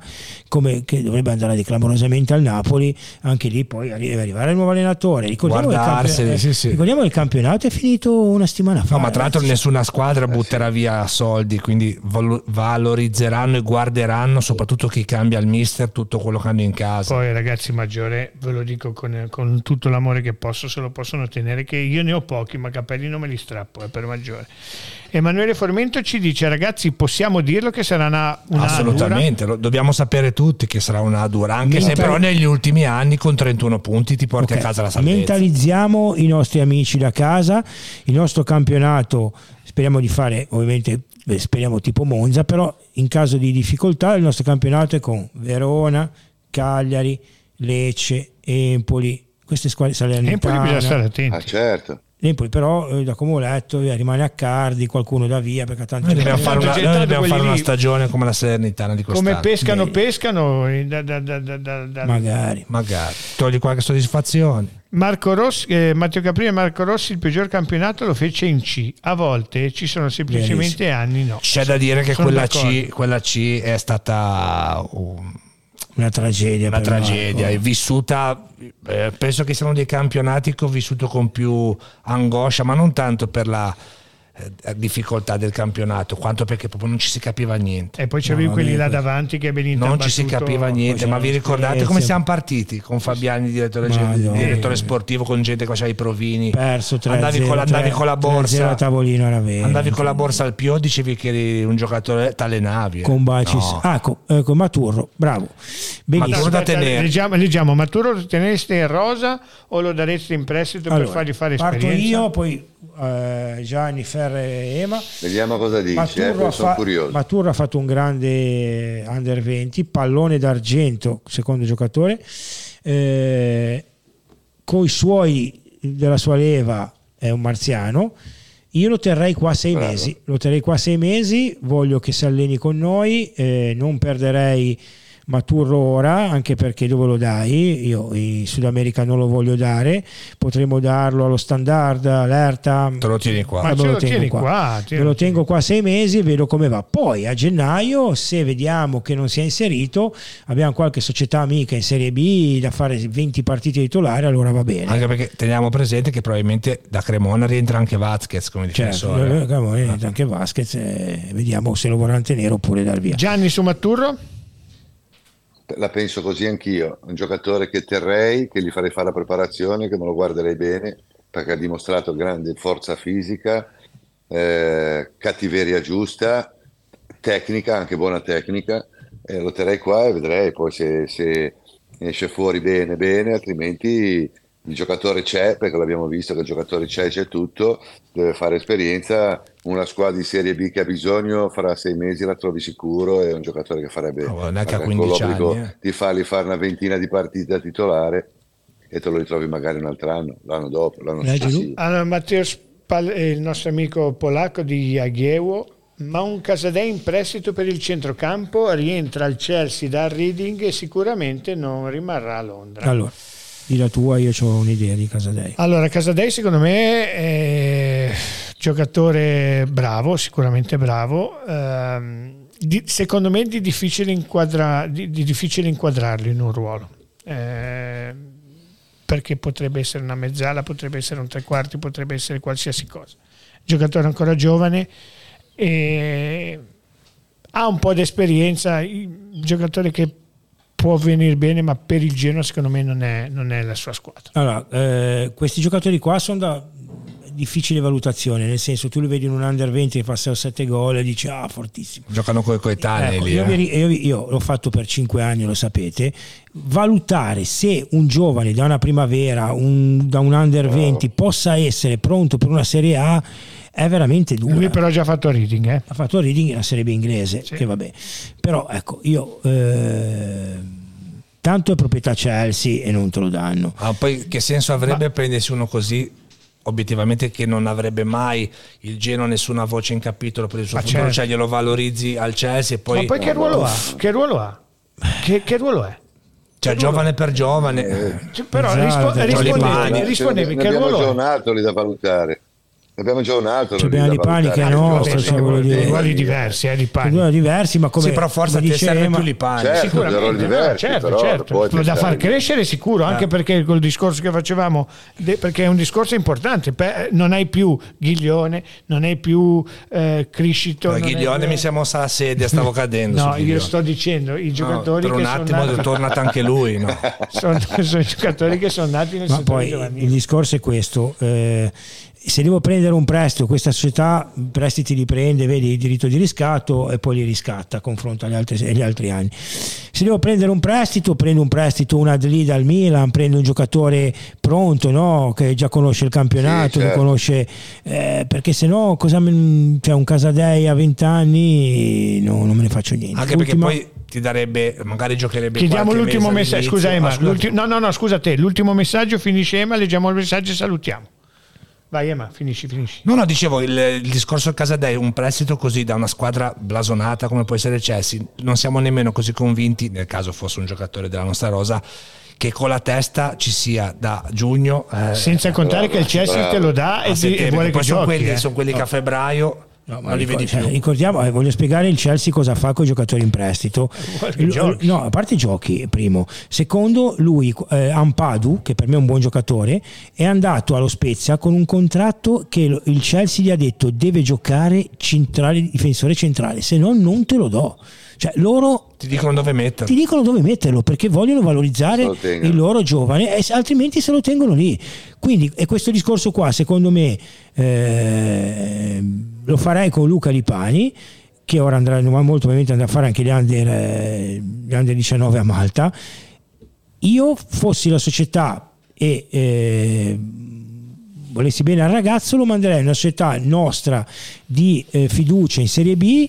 come, che dovrebbe andare clamorosamente al Napoli, anche lì poi deve arrivare il nuovo allenatore. Ricordiamo, che il, Guardarseli, campi- sì, sì. ricordiamo il campionato è finito una settimana fa. No, ma tra l'altro nessuna squadra butterà via soldi, quindi valo- valorizzeranno e guarderanno soprattutto chi cambia il mister tutto quello che hanno in casa. Poi ragazzi maggiore, ve lo dico con, con tutto l'amore che posso, se lo possono tenere, che io ne ho pochi, ma capelli non me li strappo, è per maggiore. Emanuele Formento ci dice ragazzi possiamo dirlo che sarà una, una Assolutamente, lo dobbiamo sapere tutti che sarà una dura, anche se Mental- però negli ultimi anni con 31 punti ti porti Ok, a casa la salvezza. Mentalizziamo i nostri amici da casa, il nostro campionato speriamo di fare ovviamente beh, speriamo tipo Monza, però in caso di difficoltà il nostro campionato è con Verona, Cagliari, Lecce, Empoli, queste squadre Empoli salernitane. bisogna stare attenti. Ah, certo. Empoli però eh, da come ho letto eh, rimane a Cardi, qualcuno da via perché tanto Noi dobbiamo fare una, noi dobbiamo fare una stagione come la Salernitana di quest'anno. Come pescano, Beh. pescano. eh, da- da- da- da- da- da- magari. Magari, togli qualche soddisfazione. Marco Rossi, eh, Matteo Capri e Marco Rossi il peggior campionato lo fece in C. A volte ci sono semplicemente Verissimo. anni no. C'è da dire che quella. C, quella C è stata un- Una tragedia. una tragedia, Marco. è vissuta, eh, penso che siano dei campionati che ho vissuto con più angoscia, ma non tanto per la difficoltà del campionato, quanto perché proprio non ci si capiva niente. E poi c'avevi No, quelli là davanti che venivano Non ci si capiva niente, ma vi c'erano ricordate come siamo partiti con Fabiani, direttore, Madonna. direttore sportivo, con gente che faceva i provini? Perso 3 andavi, con, andavi con la borsa, tavolino era vero. andavi con la borsa al pio, dicevi che eri un giocatore, t'allenavi. eh. con Bacis. No. Ah, con, eh, con Maturro, bravo. Benissimo. Maturro da tenere. Leggiamo, leggiamo, ma tu lo teneresti in rosa o lo daresti in prestito per Allora, fargli fare parto esperienza? io, poi eh, Gianni, Ferre e Ema. Vediamo cosa dici, eh, Maturro, poi ha sono fa- curioso. Maturro ha fatto un grande under 20, pallone d'argento, secondo giocatore. Eh, con i suoi della sua leva è un marziano. Io lo terrei qua sei Bravo. mesi. Lo terrei qua sei mesi. Voglio che si alleni con noi. eh, non perderei Maturro ora, anche perché dove lo dai? Io in Sud America non lo voglio dare. Potremmo darlo allo standard, all'Erta. Te lo tieni qua. Ma me lo tieni qua, Me tieni- lo tengo qua sei mesi e vedo come va. Poi a gennaio, se vediamo che non si è inserito, abbiamo qualche società amica in Serie B da fare 20 partite titolari, allora va bene. Anche perché teniamo presente che probabilmente da Cremona rientra anche Vasquez come Certo, difensore. eh, Camoni, anche Vasquez, eh, vediamo se lo vorranno tenere oppure dar via. Gianni su Matturro? La penso così anch'io, un giocatore che terrei, che gli farei fare la preparazione, che me lo guarderei bene, perché ha dimostrato grande forza fisica, eh, cattiveria giusta, tecnica, anche buona tecnica, e lo terrei qua e vedrei poi se, se esce fuori bene, bene, altrimenti il giocatore c'è, perché l'abbiamo visto che il giocatore c'è, c'è tutto, deve fare esperienza, una squadra di Serie B che ha bisogno, fra sei mesi la trovi sicuro, è un giocatore che farebbe No, neanche a magari 15 con l'obbligo anni, eh. di fargli fare una ventina di partite da titolare e te lo ritrovi magari un altro anno, l'anno dopo, l'anno successivo. Allora, Matteo Spal- eh, il nostro amico polacco di Jagiewo, ma un Casadei in prestito per il centrocampo rientra al Chelsea dal Reading e sicuramente non rimarrà a Londra. Allora, di la tua, io ho un'idea di Casadei. Allora, Casadei secondo me è giocatore bravo, sicuramente bravo. ehm, di- secondo me di difficile, inquadra- di- di difficile inquadrarlo in un ruolo. eh, perché potrebbe essere una mezzala, potrebbe essere un tre quarti, potrebbe essere qualsiasi cosa. Giocatore ancora giovane ha un po' di esperienza, giocatore che può venire bene, ma per il Genoa secondo me non è, non è la sua squadra. Allora, eh, questi giocatori qua sono da difficile valutazione, nel senso tu lo vedi in un under 20 che fa 6 o 7 gol e dici ah fortissimo. Giocano con i coetanei Ecco, lì. io, eh. vi- io- io l'ho fatto per 5 anni, lo sapete. Valutare se un giovane da una primavera, un- da un under 20 possa essere pronto per una Serie A è veramente dura. Lui però ha già fatto reading, eh. ha fatto reading nella Serie B inglese, Sì. che vabbè. Però ecco, io eh, tanto è proprietà Chelsea e non te lo danno. Ma poi che senso avrebbe prendersi uno così? Obiettivamente che non avrebbe mai il Genoa nessuna voce in capitolo per il suo Ma futuro, certo. cioè glielo valorizzi al Chelsea e poi, Ma poi che ruolo ha? Che ruolo ha? Che, che ruolo è? cioè giovane per giovane. Cioè, però Esatto, rispo- Giovanni rispondevi, Pani. rispondevi ne che abbiamo ruolo già è? un altro lì da valutare. Abbiamo già un altro. Bea da Di Pani che è valutare. nostro, Vabbè, cioè, sono voglio dire- ruoli diversi, eh, di Sono Pani. due diversi, ma come sì, però forse dice serve più Lipani. Certo, Sicuramente, no, diversi, certo, però certo. da far crescere sicuro, anche perché col discorso che facevamo, de- perché è un discorso importante, non hai più Ghiglione, non hai più eh, Criscito. Hai Ghiglione più- mi si è mossa la sedia, stavo cadendo. No, io sto dicendo i No, giocatori per un che attimo sono è nati, tornato anche lui. No? sono, sono i giocatori che sono nati nel Ma poi il discorso è questo. eh, se devo prendere un prestito, questa società prestiti li prende, vedi il diritto di riscatto e poi li riscatta a confronto agli altri, agli altri anni. Se devo prendere un prestito, prendo un prestito, un Adli dal Milan, prendo un giocatore pronto, no? che già conosce il campionato, Sì, certo. conosce, eh, perché se no cosa cioè un Casadei a 20 anni no, non me ne faccio niente. Anche perché Ultima- poi ti darebbe, magari giocherebbe Chiediamo l'ultimo messaggio. Scusa, Ema. Ah, no, no, no, scusa te. L'ultimo messaggio finisce Ema, leggiamo il messaggio e salutiamo. Vai, Ema, finisci, finisci. No, no, dicevo, il, il discorso del Casadei, un prestito così da una squadra blasonata come può essere il Chelsea, non siamo nemmeno così convinti, nel caso fosse un giocatore della nostra rosa, che con la testa ci sia da giugno eh, Senza contare bravo, che il Chelsea bravo. te lo dà e, di- e settembre, vuole che che poi sono giochi. quelli, eh. sono quelli che a febbraio No, ma non li ricor- vedi cioè, più. ricordiamo, eh, voglio spiegare il Chelsea cosa fa con i giocatori in prestito. L- no, a parte i giochi, primo. Secondo, lui, eh, Ampadu, che per me è un buon giocatore, è andato allo Spezia con un contratto che lo- il Chelsea gli ha detto deve giocare centrale, difensore centrale, se no non te lo do. Cioè loro Ti dicono dove metterlo. ti dicono dove metterlo perché vogliono valorizzare il loro giovane e altrimenti se lo tengono lì quindi e questo discorso qua secondo me eh, lo farei con Luca Lipani che ora andrà molto probabilmente andrà a fare anche gli under, eh, gli under 19 a Malta io fossi la società e eh, volessi bene al ragazzo lo manderei in una società nostra di eh, fiducia in Serie B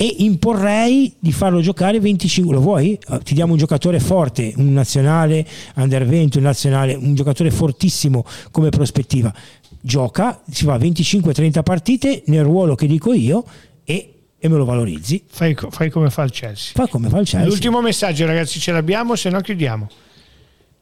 e imporrei di farlo giocare 25 lo vuoi? Ti diamo un giocatore forte un nazionale under 20 un nazionale un giocatore fortissimo come prospettiva gioca si fa 25-30 partite nel ruolo che dico io e, e me lo valorizzi Fai, fai come fa il Chelsea. fa come fa il Chelsea L'ultimo messaggio, ragazzi, ce l'abbiamo, se no chiudiamo.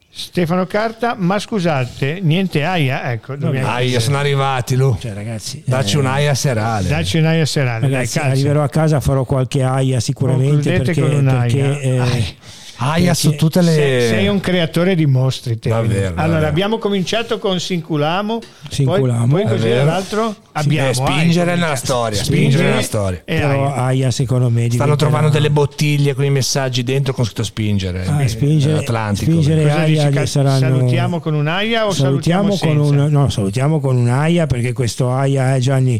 Stefano Carta, ma scusate, niente aia, ecco, io sono arrivati, Lu. cioè ragazzi Dacci eh, un'aia serale. Dacci un'aia serale, dai, Ragazzi, calza. arriverò a casa farò qualche aia sicuramente Concludete perché, con un'aia. perché, eh. Aia su tutte le... Sei, sei un creatore di mostri. te. Davvero, allora, davvero. abbiamo cominciato con Sinculamo, Sinculamo, poi, è poi così vero. l'altro abbiamo Eh, spingere Aia. nella storia, Spingere spingere nella storia. e però Aia. aia secondo me Stanno trovando delle bottiglie con i messaggi dentro con scritto spingere. Ah, eh, spingere- Atlantico. spingere- Aia dici, saranno- Salutiamo con un'aia o salutiamo, salutiamo, con un, no, salutiamo con un aia perché questo aia eh, Gianni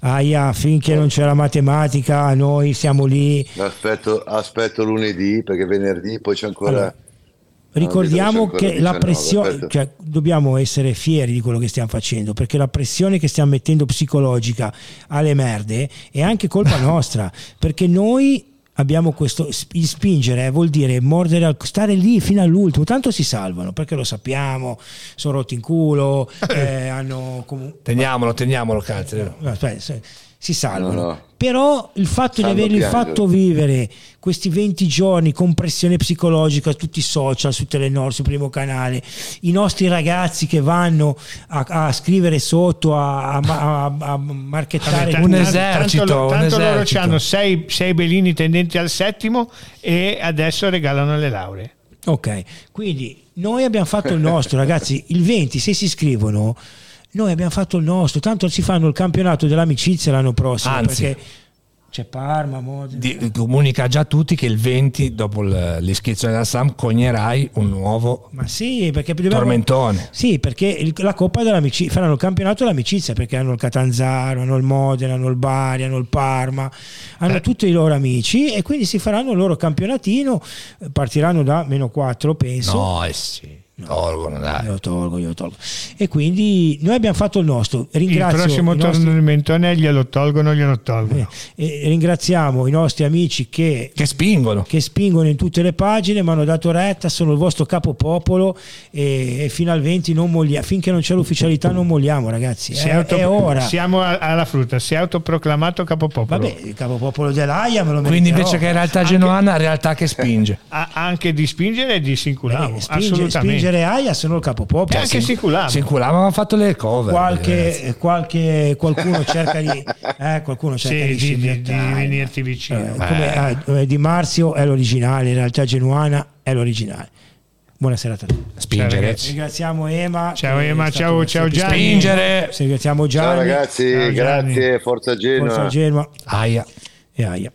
aia finché non c'è la matematica noi siamo lì Aspetto, aspetto lunedì perché venerdì poi c'è ancora. Allora, ricordiamo ancora che la 19, pressione cioè, dobbiamo essere fieri di quello che stiamo facendo perché la pressione che stiamo mettendo psicologica alle merde è anche colpa nostra perché noi abbiamo questo spingere eh, vuol dire mordere stare lì fino all'ultimo tanto si salvano perché lo sappiamo sono rotti in culo eh, hanno comunque Teniamolo, teniamolo, cazzo. Aspetta, se- si salvano. No, no. Però il fatto Sanno di averli piangere. fatto vivere questi 20 giorni con pressione psicologica, tutti i social, su Telenor, su Primo Canale, i nostri ragazzi che vanno a, a scrivere sotto, a, a, a- a marchettare un tanto- esercito, tanto, un tanto loro esercito. hanno sei, sei belini tendenti al settimo e adesso regalano le lauree. Ok, quindi noi abbiamo fatto il nostro, ragazzi. Il 20, se si iscrivono, noi abbiamo fatto il nostro. Tanto si fanno il campionato dell'amicizia l'anno prossimo. Anzi. perché c'è Parma, Modena. Di- comunica già a tutti che il 20, dopo l'iscrizione della SAM, cognerai un nuovo Ma sì, perché dobbiamo... tormentone. Sì, perché il- la Coppa dell'Amicizia faranno il campionato dell'amicizia perché hanno il Catanzaro, hanno il Modena, hanno il Bari, hanno il Parma, hanno Eh. tutti i loro amici e quindi si faranno il loro campionatino, eh, partiranno da meno 4 penso. No, eh sì, tolgono, dai. Io lo tolgo, io lo tolgo. E quindi noi abbiamo fatto il nostro. Il Ringrazio prossimo i nostri- tormentone glielo tolgono, glielo tolgono. eh, e ringraziamo i nostri amici che Che spingono. che spingono in tutte le pagine, mi hanno dato retta, sono il vostro capopopolo e, e fino al 20 non molliamo, finché non c'è l'ufficialità non molliamo ragazzi, Si è, auto- è ora. Siamo a- alla frutta, si è autoproclamato capopopolo. Vabbè, il capopopolo dell'AIA me lo Quindi meriterò. invece che in realtà genuana, in realtà che spinge. Anche di spingere e di Beh, Sinculamo, spinge- spingere AIA sono il E capopopolo. anche Sinculamo. Sinculamo avevano fatto le cover. Qualche, qualche qualcuno cerca di, eh, qualcuno cerca Sì, di, di, di, venirti vicino. Eh, come, ah, Di Marzio è l'originale, in realtà Genuana è l'originale. Buona serata a tutti. Ciao, Spingere. ragazzi. Ringraziamo Ema. Ciao, Ema, ciao, ciao, Gianni. Spingere. Ringraziamo Ciao Gianni. ragazzi, Ciao, Gianni. grazie, Forza Genoa. Forza Genoa Aia. e Aia.